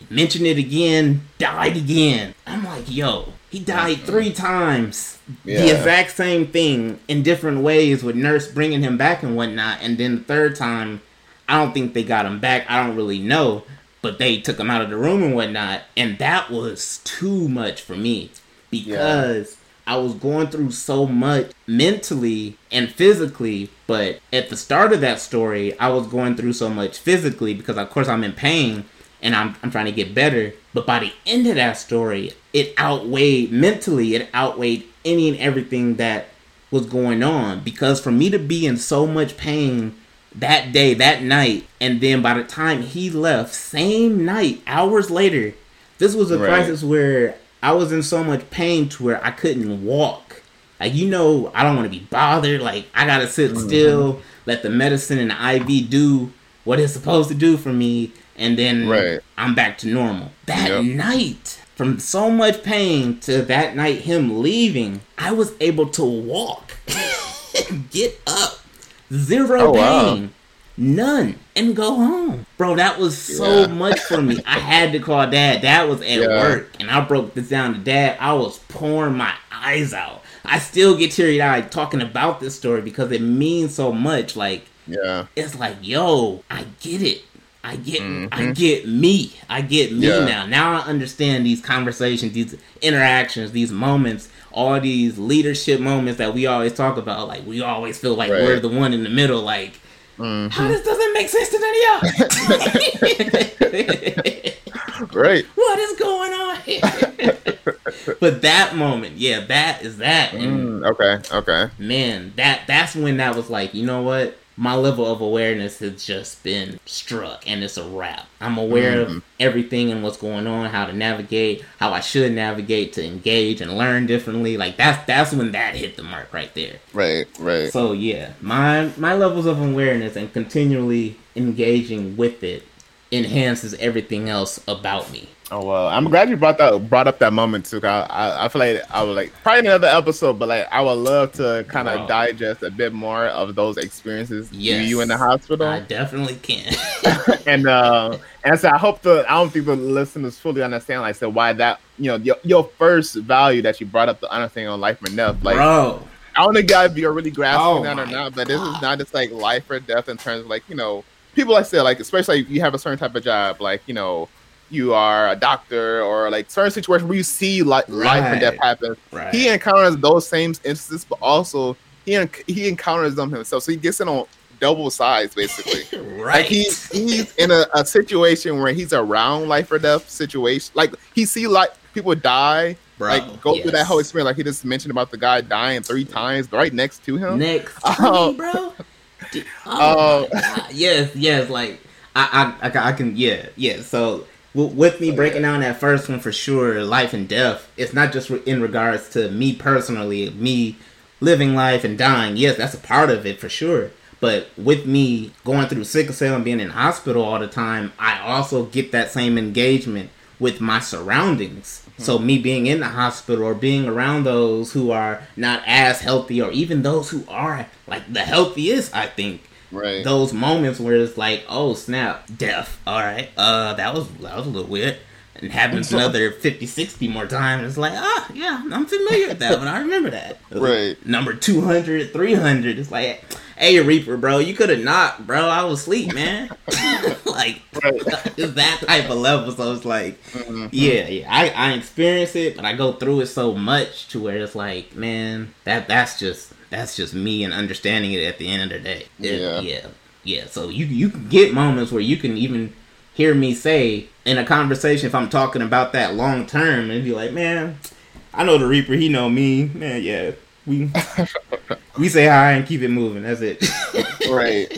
Mentioned it again, died again. I'm like, yo, he died three times. Yeah. The exact same thing in different ways with nurse bringing him back and whatnot. And then the third time, I don't think they got him back. I don't really know. But they took him out of the room and whatnot. And that was too much for me because yeah. I was going through so much mentally and physically. But at the start of that story, I was going through so much physically because, of course, I'm in pain and I'm, I'm trying to get better. But by the end of that story, it outweighed mentally, it outweighed any and everything that was going on. Because for me to be in so much pain that day, that night, and then by the time he left, same night, hours later, this was a right. crisis where I was in so much pain to where I couldn't walk. Like you know, I don't want to be bothered. Like I gotta sit mm-hmm. still, let the medicine and the IV do what it's supposed to do for me, and then right. I'm back to normal. That yep. night, from so much pain to that night him leaving, I was able to walk, get up, zero oh, pain, wow. None, and go home. Bro, that was so yeah. much for me. I had to call dad. Dad was at yeah. work, and I broke this down to dad. I was pouring my eyes out. I still get teary eyed talking about this story because it means so much. Like, yeah, it's like, yo, I get it. I get mm-hmm. I get me. I get me yeah. now. Now I understand these conversations, these interactions, these moments, all these leadership moments that we always talk about. Like we always feel like right. we're the one in the middle. Like mm-hmm. how this doesn't make sense to none of y'all. right. What is going on here? but that moment, yeah, that is that. Mm, okay, okay. Man, that that's when that was like, you know what? My level of awareness has just been struck and it's a wrap. I'm aware mm-hmm. of everything and what's going on, how to navigate, how I should navigate to engage and learn differently. Like that's that's when that hit the mark right there. Right, right. So yeah, my my levels of awareness and continually engaging with it enhances everything else about me. Oh well, I'm glad you brought that brought up that moment too. I, I, I feel like I would like probably another episode, but like I would love to kind of digest a bit more of those experiences. Yes, you in the hospital. I definitely can. and uh, and so I hope the I don't think the listeners fully understand like so why that you know your, your first value that you brought up the understanding on life or death like bro. I don't know if you're really grasping oh that or not, but this is not just like life or death in terms of like you know people like say like especially like, you have a certain type of job like you know you are a doctor or like certain situations where you see like right. life and death happen. Right. He encounters those same instances, but also he he encounters them himself. So he gets in on double sides basically. right. Like he, he's in a, a situation where he's around life or death situation. Like he see like people die Bro, like go yes. through that whole experience. Like he just mentioned about the guy dying three times right next to him. Next, to um, me, bro. Oh, uh, yes, yes. Like I, I, I, I can, yeah, yeah. So with me breaking down that first one for sure, life and death. It's not just in regards to me personally, me living life and dying. Yes, that's a part of it for sure. But with me going through sickle cell and being in hospital all the time, I also get that same engagement with my surroundings. So me being in the hospital or being around those who are not as healthy or even those who are like the healthiest, I think. Right. Those moments where it's like, oh snap, death. All right. Uh that was that was a little weird. And happens another 50, 60 more times. It's like, ah, yeah, I'm familiar with that one. I remember that. Right. Like number 200, 300. It's like, hey Reaper, bro, you could have not, bro. I was asleep, man. like it's that type of level. So it's like, mm-hmm. yeah, yeah. I I experience it, but I go through it so much to where it's like, man, that that's just that's just me and understanding it at the end of the day. It, yeah, yeah, yeah. So you you can get moments where you can even hear me say in a conversation if I'm talking about that long term and be like, man, I know the Reaper, he know me, man. Yeah, we we say hi and keep it moving. That's it. right.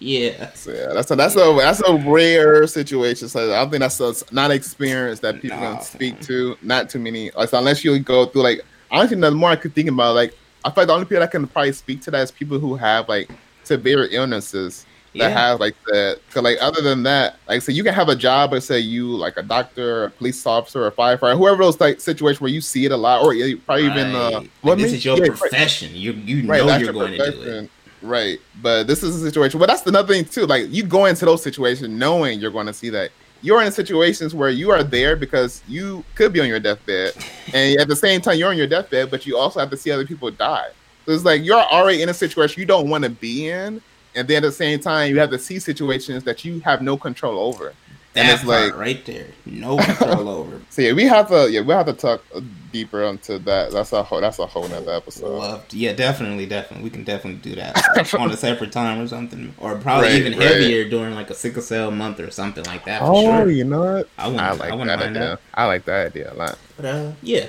yeah. So yeah, that's a that's a that's a rare situation. So I don't think that's a not experience that people can speak to. Not too many. Like unless you go through like honestly, the more I could think about, like I feel like the only people that can probably speak to that is people who have like severe illnesses that yeah. have like the cause like other than that, like so you can have a job or say you like a doctor, a police officer, a firefighter, whoever those like situation where you see it a lot, or probably right. even uh, what this is your yeah, profession. Right. You you right, know you're going profession. to do it. Right, but this is a situation. But that's another thing too. Like you go into those situations knowing you're going to see that. You're in situations where you are there because you could be on your deathbed, and at the same time you're on your deathbed, but you also have to see other people die. So it's like you're already in a situation you don't want to be in, and then at the same time you have to see situations that you have no control over. That and it's like right there, no control over. So yeah, we have to yeah we have to talk deeper into that. That's a whole that's a whole nother episode. Loved. Yeah, definitely, definitely. We can definitely do that on a separate time or something, or probably right, even right. heavier during like a sickle cell month or something like that. oh, sure. you know what? I, I like I that idea. I like that idea a lot. But uh, yeah,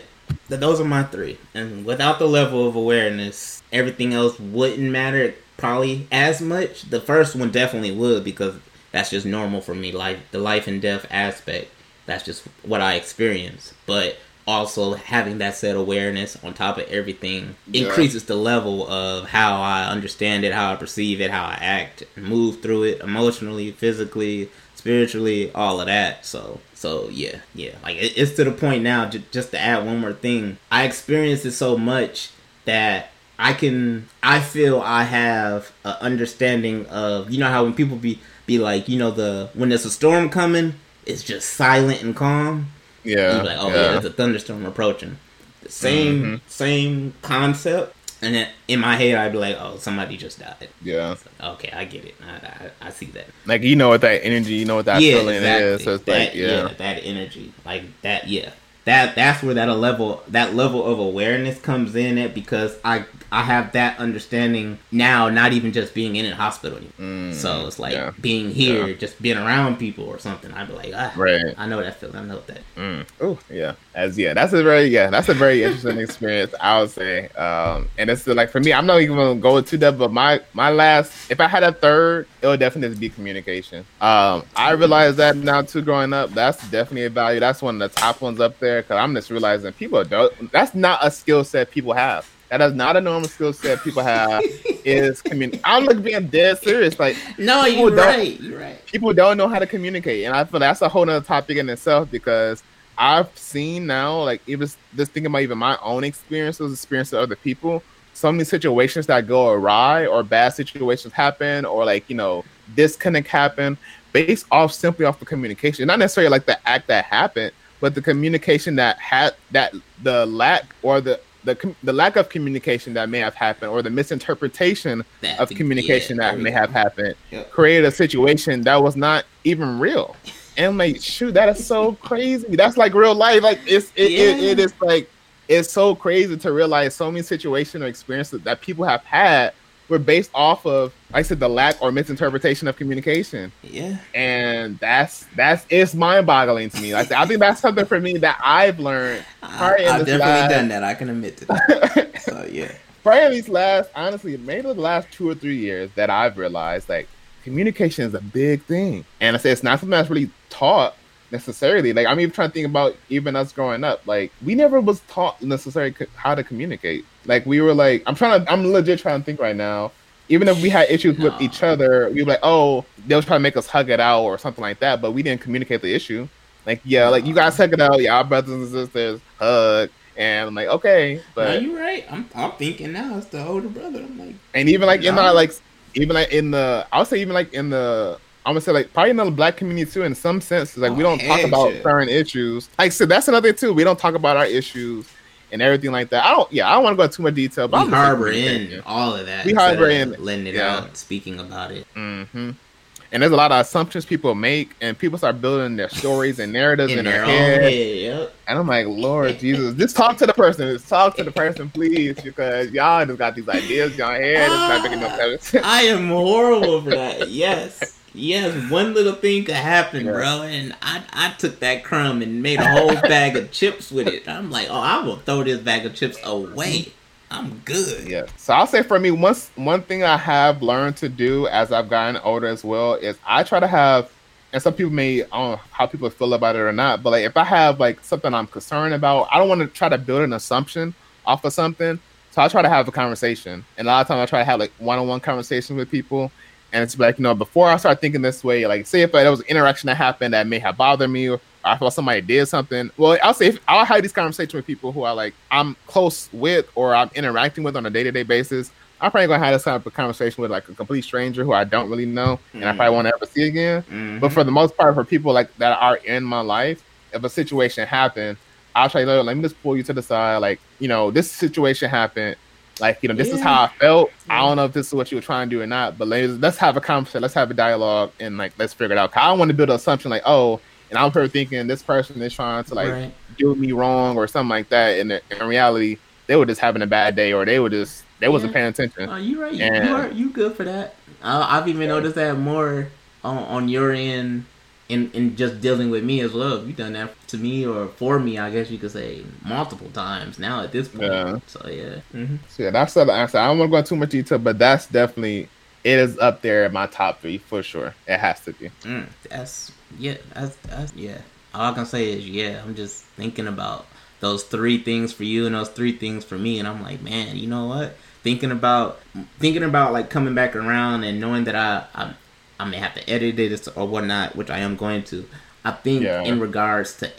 those are my three. And without the level of awareness, everything else wouldn't matter probably as much. The first one definitely would because that's just normal for me. Like the life and death aspect, that's just what I experience. But also having that set awareness on top of everything yeah. increases the level of how I understand it, how I perceive it, how I act, move through it emotionally, physically, spiritually, all of that. So, so yeah, yeah. Like it, it's to the point now. J- just to add one more thing, I experienced it so much that I can I feel I have an understanding of you know how when people be be like you know the when there's a storm coming it's just silent and calm? Yeah like oh yeah. yeah. there's a thunderstorm approaching. The same mm-hmm. same concept and then in my head I'd be like oh somebody just died. Yeah. Okay I get it. I, I, I, see that. Like you know what that energy you know what that yeah, feeling exactly. is so it's that, like yeah. yeah. that energy. Like that yeah that that's where that a level that level of awareness comes in it because I I have that understanding now, not even just being in a hospital. Mm, so it's like yeah. being here, yeah. just being around people or something. I'd be like, ah, right. I know that feeling. I know that. Mm. Oh yeah, as yeah, that's a very yeah, that's a very interesting experience. I would say, um, and it's like for me, I'm not even gonna go too deep, but my my last, if I had a third, it would definitely be communication. Um, I realize that now too. Growing up, that's definitely a value. That's one of the top ones up there because I'm just realizing people don't. That's not a skill set people have. That is not a normal skill set people have. is. I'm like being dead serious. Like no, you're right. You're right. People don't know how to communicate, and I feel that's a whole other topic in itself because I've seen now, like even just thinking about even my own experiences, experiences of other people. So many situations that go awry or bad situations happen, or like you know disconnect happen based off simply off the communication, not necessarily like the act that happened, but the communication that had that the lack or the the the lack of communication that may have happened or the misinterpretation that, of communication yeah, that may have happened yep. created a situation that was not even real. And like, shoot, that is so crazy. That's like real life. Like it's it, yeah. it, it is like it's so crazy to realize so many situations or experiences that people have had were based off of, like I said, the lack or misinterpretation of communication. Yeah. And that's that's it's mind boggling to me. Like I think that's something for me that I've learned. I, have definitely last, done that. I can admit to that. so yeah. Probably these last, honestly, maybe the last two or three years that I've realized like communication is a big thing. And I say it's not something that's really taught necessarily. Like I'm even trying to think about even us growing up. Like we never was taught necessarily how to communicate. Like we were like, I'm trying to, I'm legit trying to think right now. Even if we had issues no. with each other, we were like, oh, they was trying to make us hug it out or something like that. But we didn't communicate the issue. Like yeah, like you guys hug it out, y'all brothers and sisters hug. And I'm like, okay, but no, you're right. I'm, I'm thinking now it's the older brother. I'm like, and even like no. in the like, even like in the, I would say even like in the I'm gonna say like probably in the black community too. In some sense, like oh, we don't talk about shit. certain issues. Like I said, that's another thing too. We don't talk about our issues and everything like that. I don't. Yeah, I don't want to go into too much detail. But we harbor in all of that. We harbor in letting it yeah. out, speaking about it. Mm-hmm. And there's a lot of assumptions people make, and people start building their stories and narratives in, in their, their head. head yep. And I'm like, Lord Jesus, just talk to the person. Just talk to the person, please, because y'all just got these ideas in your head. It's not making no sense. I am horrible for that. Yes. Yes, one little thing could happen, yeah. bro, and I I took that crumb and made a whole bag of chips with it. I'm like, oh, I will throw this bag of chips away. I'm good. Yeah. So I'll say for me, once one thing I have learned to do as I've gotten older as well is I try to have, and some people may I don't know how people feel about it or not, but like if I have like something I'm concerned about, I don't want to try to build an assumption off of something. So I try to have a conversation, and a lot of times I try to have like one-on-one conversations with people and it's like, you know, before I start thinking this way, like, say if there was an interaction that happened that may have bothered me, or I thought somebody did something. Well, I'll say if, I'll have these conversations with people who are like I'm close with or I'm interacting with on a day to day basis. I'm probably gonna have this type of conversation with like a complete stranger who I don't really know mm-hmm. and I probably won't ever see again. Mm-hmm. But for the most part, for people like that are in my life, if a situation happened, I'll try to let me just pull you to the side. Like, you know, this situation happened like, you know, this yeah. is how I felt. I don't know if this is what you were trying to do or not, but let's, let's have a conversation. Let's have a dialogue and like let's figure it out. I don't want to build an assumption like, oh, and I'm probably thinking this person is trying to like right. do me wrong or something like that. And in reality, they were just having a bad day or they were just they yeah. wasn't paying attention. Oh, you right. And, you are you good for that. Uh, I've even yeah. noticed that more on, on your end in in just dealing with me as well. You've done that to me or for me, I guess you could say multiple times now at this point. Yeah. So yeah. Mm-hmm. So yeah, that's the answer. I don't want to go into too much detail, but that's definitely it is up there in my top three for sure. It has to be. Mm, that's yeah. That's, that's yeah. All I can say is yeah. I'm just thinking about those three things for you and those three things for me, and I'm like, man, you know what? Thinking about thinking about like coming back around and knowing that I I'm I may have to edit it or whatnot, which I am going to. I think yeah. in regards to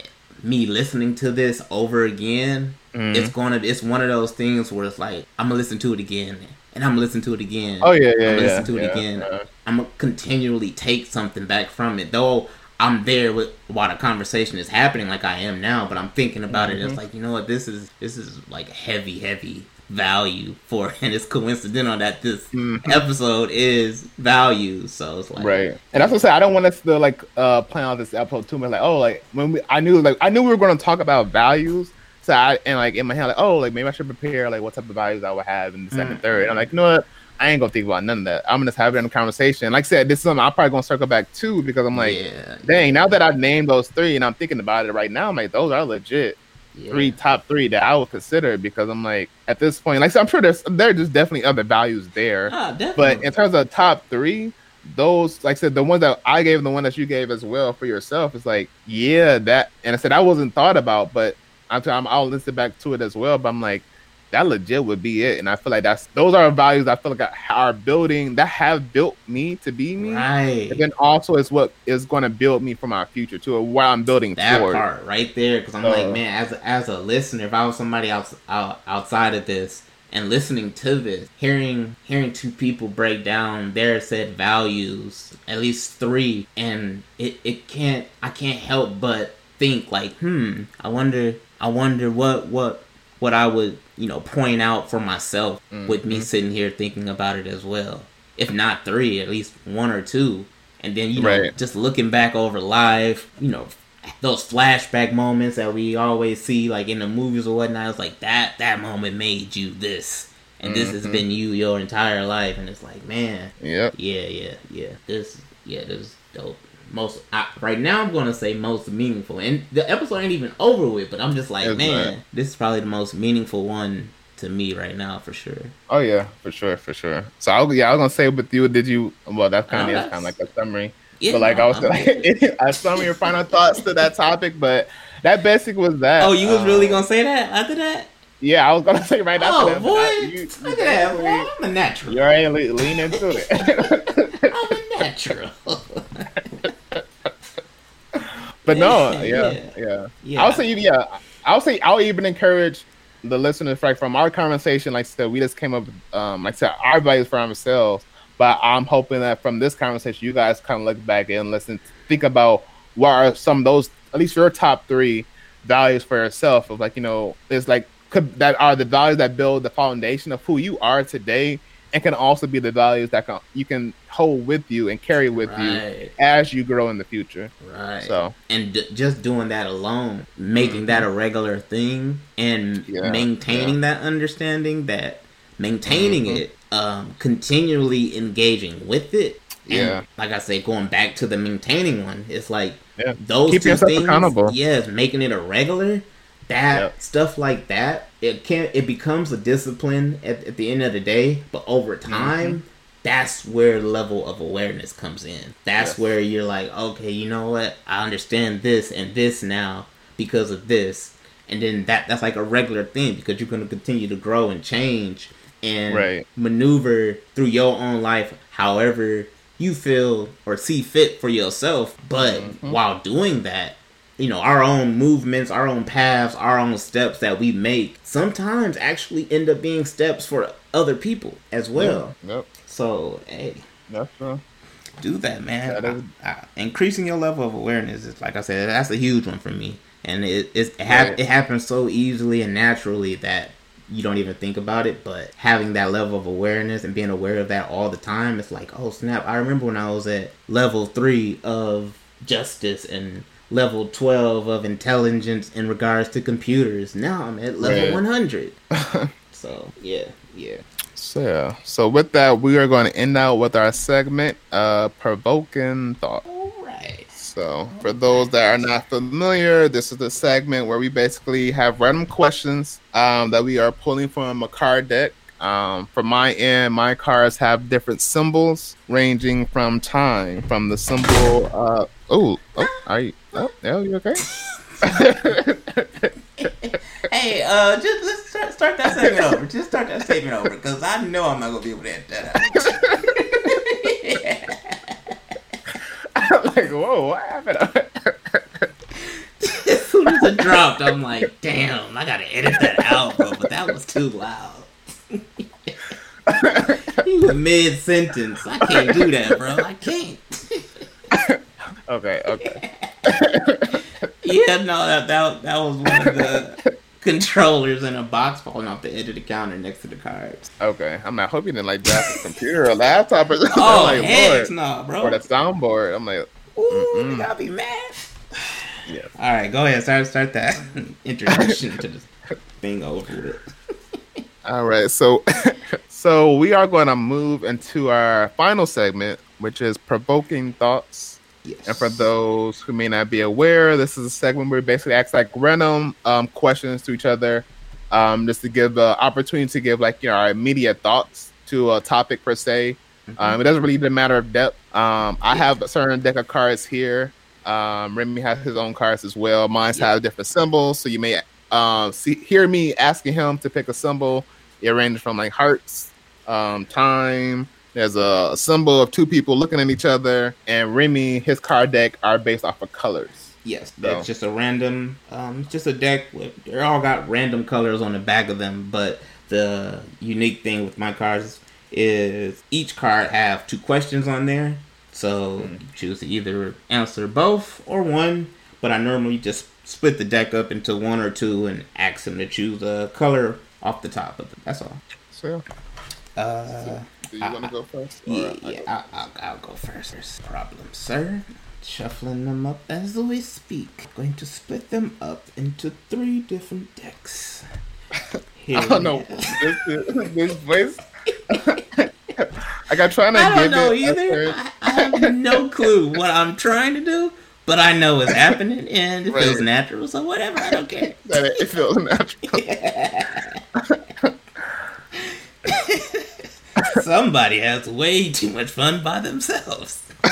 me listening to this over again, mm. it's gonna it's one of those things where it's like I'm gonna listen to it again and I'm gonna listen to it again. Oh yeah, yeah, I'm gonna yeah, listen to it yeah, again. I'm gonna continually take something back from it, though. I'm there with while the conversation is happening, like I am now. But I'm thinking about mm-hmm. it. It's mm-hmm. like you know what, this is this is like heavy, heavy value for and it's coincidental that this mm-hmm. episode is value so it's like right and that's what i say i don't want us to like uh plan out this episode too much like oh like when we i knew like i knew we were going to talk about values so i and like in my head like oh like maybe i should prepare like what type of values i would have in the 2nd mm-hmm. third i'm like you know what I ain't gonna think about none of that. I'm gonna just have it in a conversation. Like I said, this is something I'm probably gonna circle back to because I'm like, yeah. dang, now that I've named those three and I'm thinking about it right now, I'm like, those are legit yeah. three top three that I would consider because I'm like at this point, like so I'm sure there's there's just definitely other values there. Ah, but in terms of top three, those like I said, the ones that I gave and the one that you gave as well for yourself is like, yeah, that and I said I wasn't thought about, but I'm, I'm I'll listen back to it as well. But I'm like, that legit would be it. And I feel like that's those are values I feel like are building that have built me to be me. Right. And then also is what is going to build me for my future too, or what I'm building that toward. part right there. Because I'm uh, like, man, as a, as a listener, if I was somebody else out, outside of this and listening to this, hearing hearing two people break down their said values, at least three, and it it can't I can't help but think like, hmm, I wonder I wonder what what what I would, you know, point out for myself mm-hmm. with me sitting here thinking about it as well. If not three, at least one or two. And then, you know, right. just looking back over live, you know, those flashback moments that we always see like in the movies or whatnot, it's like that that moment made you this. and this has Mhm. been you your entire life, and it's like, man, Yeah. yeah, yeah, yeah. This, yeah, this is dope. Most I, right now, I'm gonna say most meaningful, and the episode ain't even over with. But I'm just like, man, this is probably the most meaningful one to me right now for sure. Oh yeah, for sure, for sure. So I, yeah, I was gonna say with you, did you? Well, that's kind of that's- kind of like a summary. Yeah, but like no, I was like, a summary your final thoughts to that topic. But that basic was that. oh, you was Um, really gonna say that after that? Yeah, I was gonna say right after Oh that. boy, I- you- look you at that! I'm a natural. You already le- lean into it. I'm a natural. But no, Yeah, yeah, yeah. yeah. yeah, I'll say, yeah, I'll say, I'll even encourage the listeners, like from our conversation, like I said, we just came up, um, like I said, our values for ourselves. But I'm hoping that from this conversation, you guys kind of look back and listen, think about what are some of those, at least your top three values for yourself. Of like, you know, there's like could, that are the values that build the foundation of who you are today, and can also be the values that can you can hold with you and carry with you as you grow in the future. right. So and d- just doing that alone, making that a regular thing, and Mm-hmm. Yeah, maintaining that understanding, that maintaining Mhm. it, um, continually engaging with it. And Yeah. like I say, going back to the maintaining one, it's like Yeah. those Keep two things. accountable. Yes, making it a regular. That Yep. stuff like that, it can it becomes a discipline at, at the end of the day. But over Mm-hmm. time, that's where level of awareness comes in. That's Yes. where you're like, okay, you know what? I understand this and this now because of this, and then that that's like a regular thing because you're going to continue to grow and change and Right. maneuver through your own life however you feel or see fit for yourself. But Mhm. while doing that, you know, our own movements, our own paths, our own steps that we make sometimes actually end up being steps for other people as well. Yep. So, hey, That's true. do that, man. That I- I- increasing your level of awareness is, like I said, that's a huge one for me, and it it, hap- Right. it happens so easily and naturally that you don't even think about it. But having that level of awareness and being aware of that all the time, it's like, oh snap! I remember when I was at level three of justice and level 12 of intelligence in regards to computers now i'm at level Right. 100 so yeah yeah So yeah. So with that, we are going to end out with our segment, uh, provoking thought. all right So for those that are not familiar, this is the segment where we basically have random questions um, that we are pulling from a card deck. Um, from my end, my cards have different symbols ranging from time, from the symbol. Uh, oh, oh, are you? Oh, yeah, you okay? Hey, uh, just let's start, start that segment over. Just start that segment over, because I know I'm not gonna be able to edit that out. I'm like, whoa, what happened? as soon as it dropped, I'm like, damn, I gotta edit that out, bro. But that was too loud. you mid sentence. I can't do that, bro. I can't. okay, okay. Yeah, no, that that, that was one of the controllers in a box falling off the edge of the counter next to the cards. Okay, I'm not hoping didn't like draft a computer or laptop or something. Oh, like, heck no, bro. or the soundboard. I'm like, Ooh, Mm-mm. you gotta be mad. Yes. All right, go ahead. Start start that introduction to this thing over with. All right. So, so we are going to move into our final segment, which is provoking thoughts. Yes. And for those who may not be aware, this is a segment where we basically ask like random um, questions to each other, um, just to give the opportunity to give like you know our immediate thoughts to a topic per se. Um, it doesn't really even matter of depth. Um, I have a certain deck of cards here. Um, Remy has his own cards as well. Mine Yeah. have different symbols, so you may um, see hear me asking him to pick a symbol. It ranges from like hearts, um, time. There's a, a symbol of two people looking at each other, and Remy, his card deck are based off of colors. Yes, that's just a random. Um, just a deck. With, they're all got random colors on the back of them, but the unique thing with my cards is each card have two questions on there. So you choose to either answer both or one. But I normally just split the deck up into one or two and ask them to choose a color off the top of it. That's all. So, Uh, do you want to go first? Or yeah, I yeah go- I'll, I'll, I'll go first. First problem, sir. Shuffling them up as we speak. Going to split them up into three different decks. I don't know this, this voice. like I'm trying to I don't give know it either. I, I have no clue what I'm trying to do, but I know it's happening and it feels natural. So whatever, I don't care. that it, it feels natural. Somebody has way too much fun by themselves.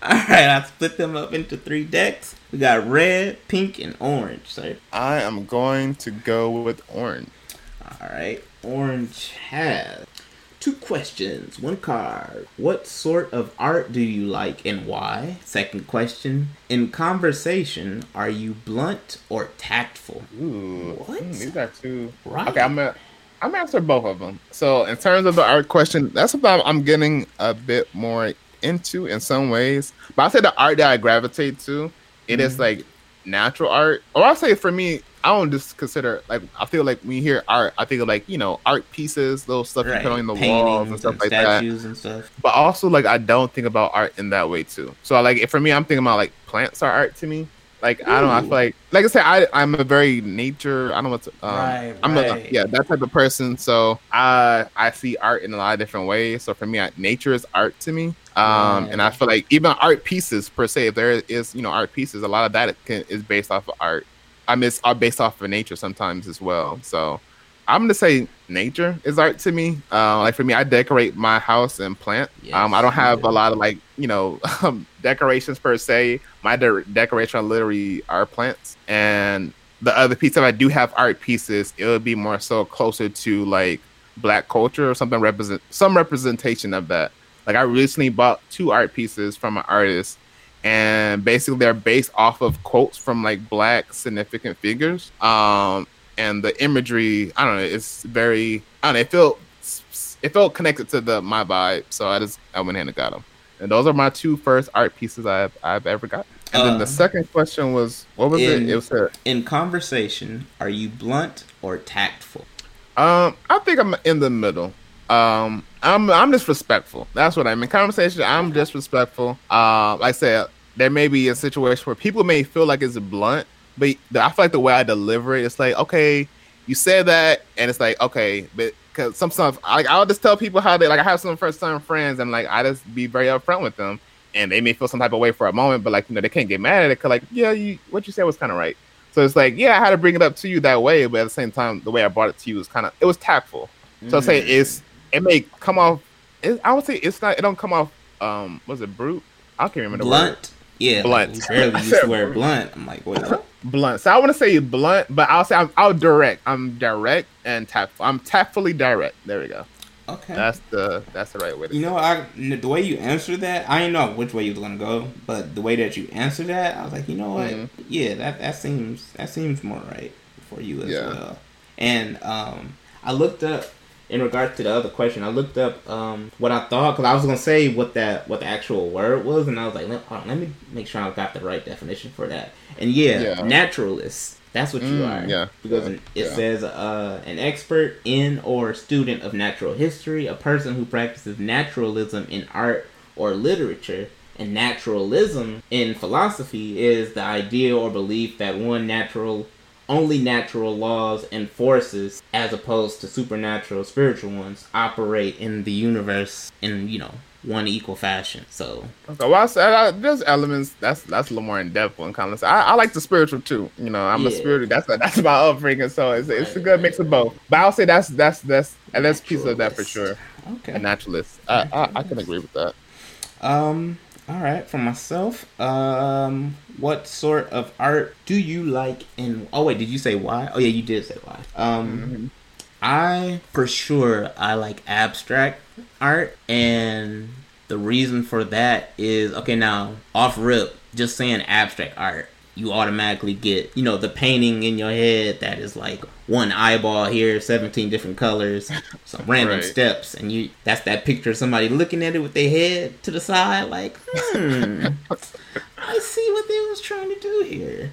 All right, I split them up into three decks. We got red, pink, and orange. So, I am going to go with orange. all right, orange has two questions, one card. What sort of art do you like and why? Second question: In conversation, are you blunt or tactful? Ooh, What? mm, these are two. Right. Okay, I'm gonna I'm gonna answer both of them. So in terms of the art question, that's something I'm getting a bit more into in some ways. But I'll say the art that I gravitate to, it is Mhm. like natural art. Or I'll say for me, I don't just consider like I feel like when you hear art, I think of like you know art pieces, little stuff you put on the walls and stuff and like that. statues and stuff. But also like I don't think about art in that way too. So like for me, I'm thinking about like plants are art to me. Like I don't I feel like like I said, I I'm a very nature. I don't know what to, um, Right, I'm right. a yeah that type of person. So I I see art in a lot of different ways. So for me, I, nature is art to me. Um, and I feel like even art pieces per se, if there is you know art pieces, a lot of that can, is based off of art. I it's are based off of nature sometimes as well. So I'm gonna say nature is art to me. Uh, like for me, I decorate my house and plant. um, I don't have a lot of like you know um, decorations per se. My de- decoration are literally are plants, and the other piece if I do have art pieces, it would be more so closer to like black culture or something represent some representation of that. Like I recently bought two art pieces from an artist, and basically they're based off of quotes from like black significant figures. Um, and the imagery, I don't know, it's very, I don't know, it felt it felt connected to the my vibe, so I just I went ahead and got them. And those are my two first art pieces I've I've ever got. And then Uh, the second question was what was in- it? It was a, In conversation, are you blunt or tactful? Um, I think I'm in the middle. Um, I'm I'm disrespectful. That's what I mean. Conversation. I'm disrespectful. Uh, like I said, there may be a situation where people may feel like it's blunt, but I feel like the way I deliver it, it's like, okay, you said that, and it's like, okay, but because some stuff, like I'll just tell people how they like. I have some first time friends, and like I just be very upfront with them, and they may feel some type of way for a moment, but like you know they can't get mad at it because like, yeah, you what you said was kind of right. So it's like, yeah, I had to bring it up to you that way, but at the same time, the way I brought it to you was kind of it was tactful. So I say Mm. it's it may come off. It, I would say it's not. It don't come off. Um, was it brute? I can't remember the word. blunt. Yeah, Blunt. Like, barely used said the blunt. I'm like, wait, what? Blunt. So I want to say blunt, but I'll say I'm, I'll direct. I'm direct and tactful. I'm tactfully direct. There we go. Okay. That's the that's the right way. To you know, I the way you answered that, I didn't know which way you was gonna go, but the way that you answered that, I was like, you know what? Mhm. Yeah, that that seems that seems more right for you as Yeah. well. And um, I looked up in regards to the other question. I looked up um what I thought because I was gonna say what that what the actual word was, and I was like, let, on, let me make sure I got the right definition for that. And yeah, Yeah. naturalist. That's what you Mm, are. yeah, Because yeah, it yeah. says uh, an expert in or student of natural history, a person who practices naturalism in art or literature. And naturalism in philosophy is the idea or belief that one natural, only natural laws and forces, as opposed to supernatural spiritual ones, operate in the universe in you know one equal fashion. So Okay, well, I said uh, there's elements that's that's a little more in depth one kind of. I, I like the spiritual too. You know, I'm a Yeah. spiritual. That's that's my upbringing. So it's, it's a good mix of both. But I'll say that's that's that's and that's a piece of that for sure. okay. A naturalist. I, I I can agree with that. Um. All right. For myself, um, what sort of art do you like? And oh wait, did you say why? Oh yeah, you did say why. Um, Mhm. I for sure I like abstract art, and the reason for that is okay. Now off rip, just saying abstract art, you automatically get you know the painting in your head that is like one eyeball here, seventeen different colors, some random Right. steps, and you that's that picture of somebody looking at it with their head to the side, like hmm. I see what they was trying to do here.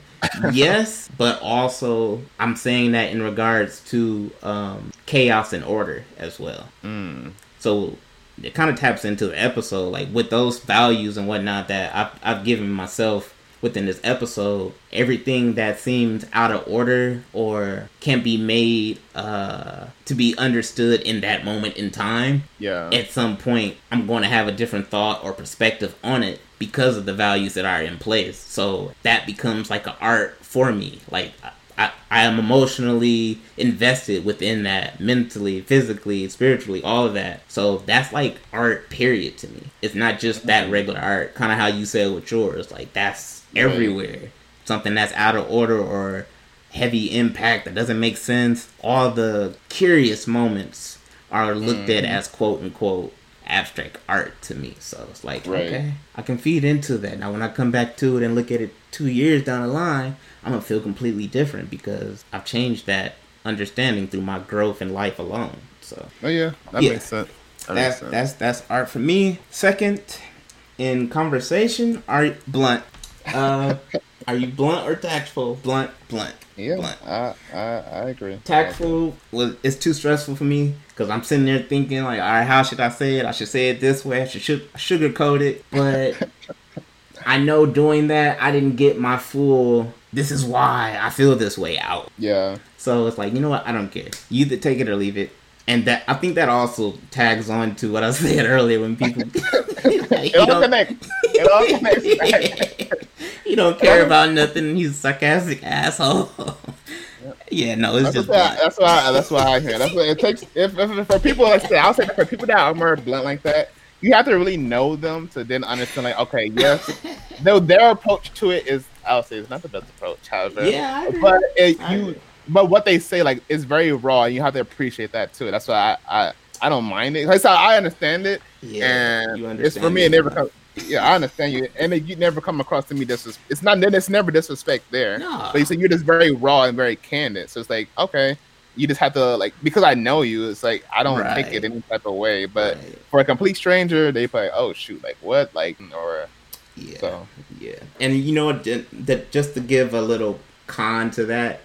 yes, but also I'm saying that in regards to um, chaos and order as well. Mm. So it kind of taps into the episode, like with those values and whatnot that I've, I've given myself within this episode, everything that seems out of order or can be made uh, to be understood in that moment in time, Yeah. at some point I'm going to have a different thought or perspective on it because of the values that are in place. So that becomes like an art for me. Like I, am emotionally invested within that mentally, physically, spiritually, all of that. So that's like art period to me. It's not just that mm-hmm. regular art, kind of how you said with yours. Like that's everywhere. Something that's out of order or heavy impact that doesn't make sense. All the curious moments are looked at mm-hmm. as quote unquote abstract art to me. So it's like, Right. okay, I can feed into that. Now when I come back to it and look at it two years down the line, I'm gonna feel completely different because I've changed that understanding through my growth in life alone. So Oh yeah, that Yeah. makes sense. That that's makes sense. that's that's art for me. Second, in conversation, are you blunt? Uh, are you blunt or tactful? Blunt, blunt, yeah, blunt. I, I I agree. Tactful was it's too stressful for me because I'm sitting there thinking like, all right, how should I say it? I should say it this way. I should su- sugarcoat it, but I know doing that, I didn't get my full. This is why I feel this way out. Yeah, So it's like, you know what? I don't care. You either take it or leave it. And that I think that also tags on to what I said earlier when people it you all connects. It all connects. you don't care about nothing. He's a sarcastic asshole. yeah, no, it's That's, just why, that's why. That's why I hear. That's what it takes. If, if, if for people, like say, I'll say for people that are more blunt like that, you have to really know them to then understand. Like, okay, yes, their their approach to it is, I'll say, it's not the best approach. However, Yeah, I but it, you, but what they say like is very raw, and you have to appreciate that too. That's why I I, I don't mind it. Like, so I understand it, Yeah, and you it's for me. It never comes. Yeah, I understand you, and it, you never come across to me disres. It's not. Then it's never disrespect there. Nah. But you say you're just very raw and very candid. So it's like, okay, you just have to like because I know you. It's like I don't take it any type of way. But Right. for a complete stranger, they play, oh shoot, like what, like or Yeah. so. Yeah, and you know what? That just to give a little con to that,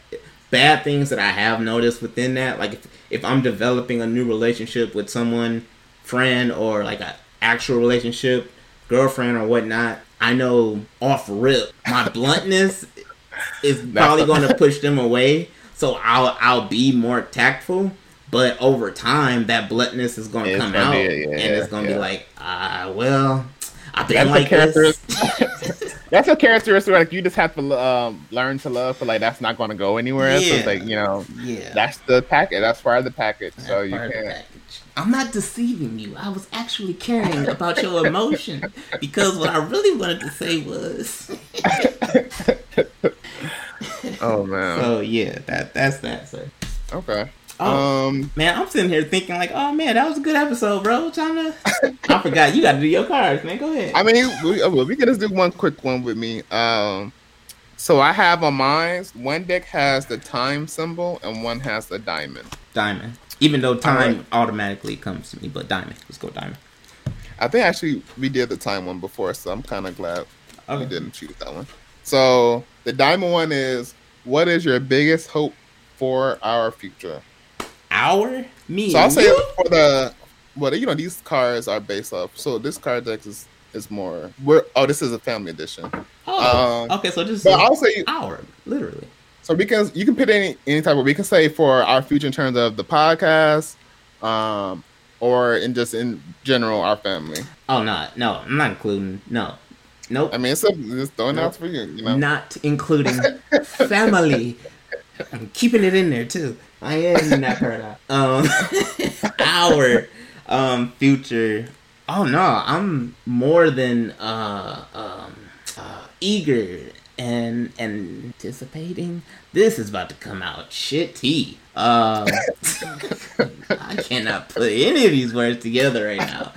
bad things that I have noticed within that, like if, if I'm developing a new relationship with someone, friend or like a actual relationship, girlfriend or whatnot, I know off rip my bluntness is probably going to push them away. So I'll I'll be more tactful. But over time, that bluntness is going to come gonna out, be- yeah, and it's going to yeah. be like, ah, well, I've been That's a like this. That's a characteristic like you just have to um, learn to love, but like that's not going to go anywhere. So it's like you know, Yeah. that's the packet. That's part of the package. so That's you part of can't. package. I'm not deceiving you. I was actually caring about your emotion because what I really wanted to say was. Oh man. so yeah, that that's that. Sir. okay. Oh. Um. Man, I'm sitting here thinking like, oh man, that was a good episode, bro. Trying to. I forgot you got to do your cards, man. Go ahead. I mean, we, uh, we can just do one quick one with me. Um, so I have on mine. One deck has the time symbol, and one has the diamond. diamond. Even though time Alright. automatically comes to me, but diamond. Let's go diamond. I think actually we did the time one before, so I'm kind of glad we didn't choose that one. So the diamond one is: What is your biggest hope for our future? Our me. So I'll say you? for the well, you know, these cards are based off. So this card deck is is more. We're oh, this is a family edition. Oh, um, okay. So just But I'll say our literally. So we can you can put any any type of we can say for our future in terms of the podcast, um, or in just in general our family. Oh no, no, I'm not including. No, nope. I mean, it's a, just throwing it out for you, you know. Not including family. I'm keeping it in there too. I am not part out. Um, our um future. Oh no, I'm more than uh um uh, eager and and anticipating. This is about to come out shitty. Um, I cannot put any of these words together right now.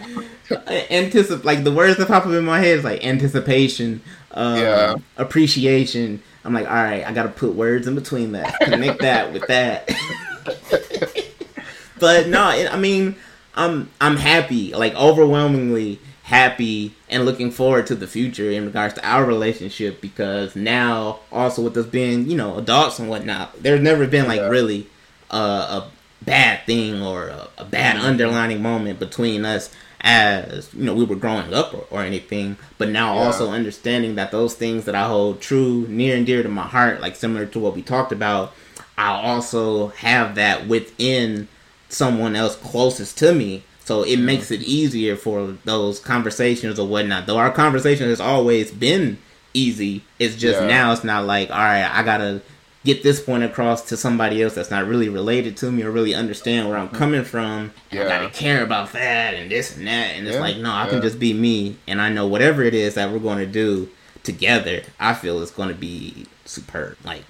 Anticip like the words that pop up in my head is like anticipation, um, Yeah. appreciation. I'm like, all right, I got to put words in between that, connect that with that. but no, it, I mean, I'm I'm happy, like overwhelmingly happy, and looking forward to the future in regards to our relationship because now, also with us being, you know, adults and whatnot, there's never been like Yeah. really uh, a bad thing or a, a bad underlining moment between us as you know we were growing up or, or anything but now Yeah. also understanding that those things that i hold true near and dear to my heart like similar to what we talked about i also have that within someone else closest to me so it makes it easier for those conversations or whatnot though our conversation has always been easy it's just Yeah. now it's not like all right i gotta get this point across to somebody else that's not really related to me or really understand where I'm coming from. And I Yeah. gotta care about that and this and that. And it's Yeah, like, no, I can just be me and I know whatever it is that we're going to do together, I feel it's going to be superb, like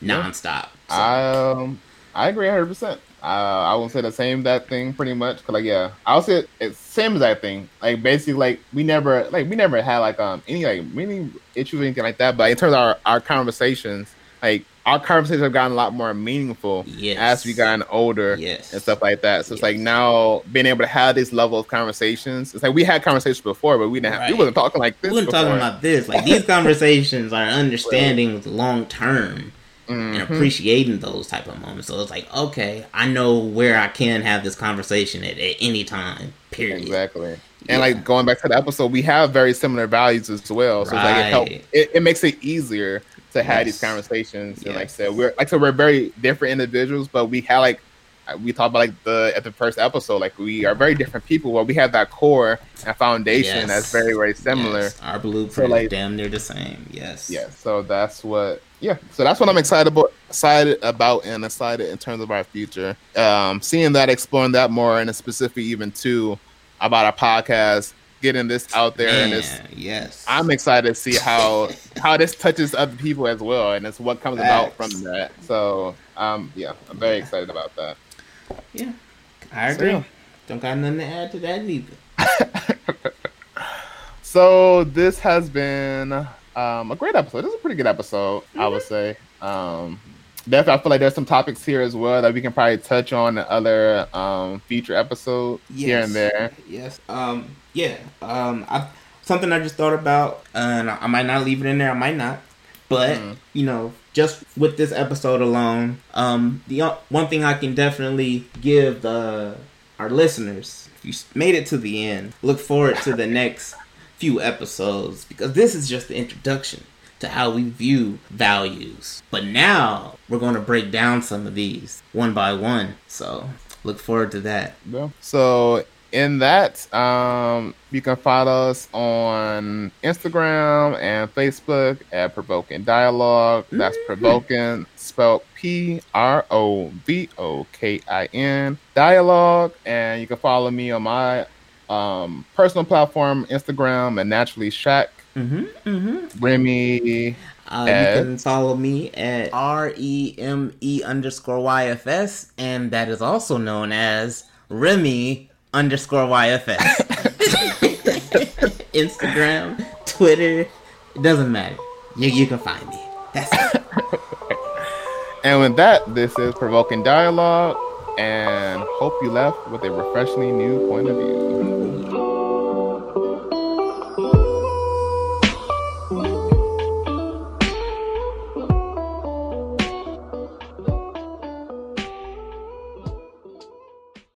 Yeah. nonstop. So, I um I agree 100. percent uh, I won't say the same that thing pretty much. Cause like yeah, I'll say it, it's same as that thing. Like basically like we never like we never had like um any like many issues or anything like that. But in terms of our, our conversations, like our conversations have gotten a lot more meaningful Yes. as we gotten older Yes. and stuff like that. So it's like now being able to have this level of conversations. It's like we had conversations before, but we didn't. Have, we wasn't talking like this. we weren't talking about this. Like these conversations are understanding long term and Mhm. appreciating those type of moments. So it's like, okay, I know where I can have this conversation at, at any time. Period. Exactly. Yeah. And like going back to the episode, we have very similar values as well. So it's like it help it, it makes it easier to have these Yes. conversations. And like I said, we're like said, we're very different individuals, but we have like uh, we talked about like the at the first episode, like we are very different people, but we have that core and foundation Yes. that's very, very similar. Yes, Our blueprint So, like- damn near the same. Yes. Yeah, so that's what. Yeah, so that's what I'm excited about. Excited about and excited in terms of our future. Um, seeing that, exploring that more, and specifically even too about our podcast, getting this out there, and it's. yes. I'm excited to see how how this touches other people as well, and it's what comes about from that. So, um, yeah, I'm very excited about that. yeah. I agree. yeah. Don't got nothing to add to that neither. So this has been um, a great episode. This is a pretty good episode, I would say. Um, definitely, I feel like there's some topics here as well that we can probably touch on in other um, future episodes here and there. Yes. Um. Yeah. Um. I something I just thought about, and I might not leave it in there. I might not. But Mhm. you know, just with this episode alone, um, the o- one thing I can definitely give the our listeners, if you made it to the end, look forward to the next few episodes because this is just the introduction to how we view values. But now we're going to break down some of these one by one. So look forward to that. Yeah. So in that, um, you can follow us on Instagram and Facebook at Provoking Dialogue. That's Mhm. Provoking, spelled P R O V O K I N Dialogue. And you can follow me on my um, personal platform, Instagram, and Naturally Shack. Mm-hmm. Mm-hmm. Remy. Uh, At- you can follow me at R E M E underscore YFS, and that is also known as Remy underscore YFS. Instagram, Twitter, it doesn't matter. You, you can find me. That's it. And with that, this is Provoking Dialogue. And hope you left with a refreshingly new point of view.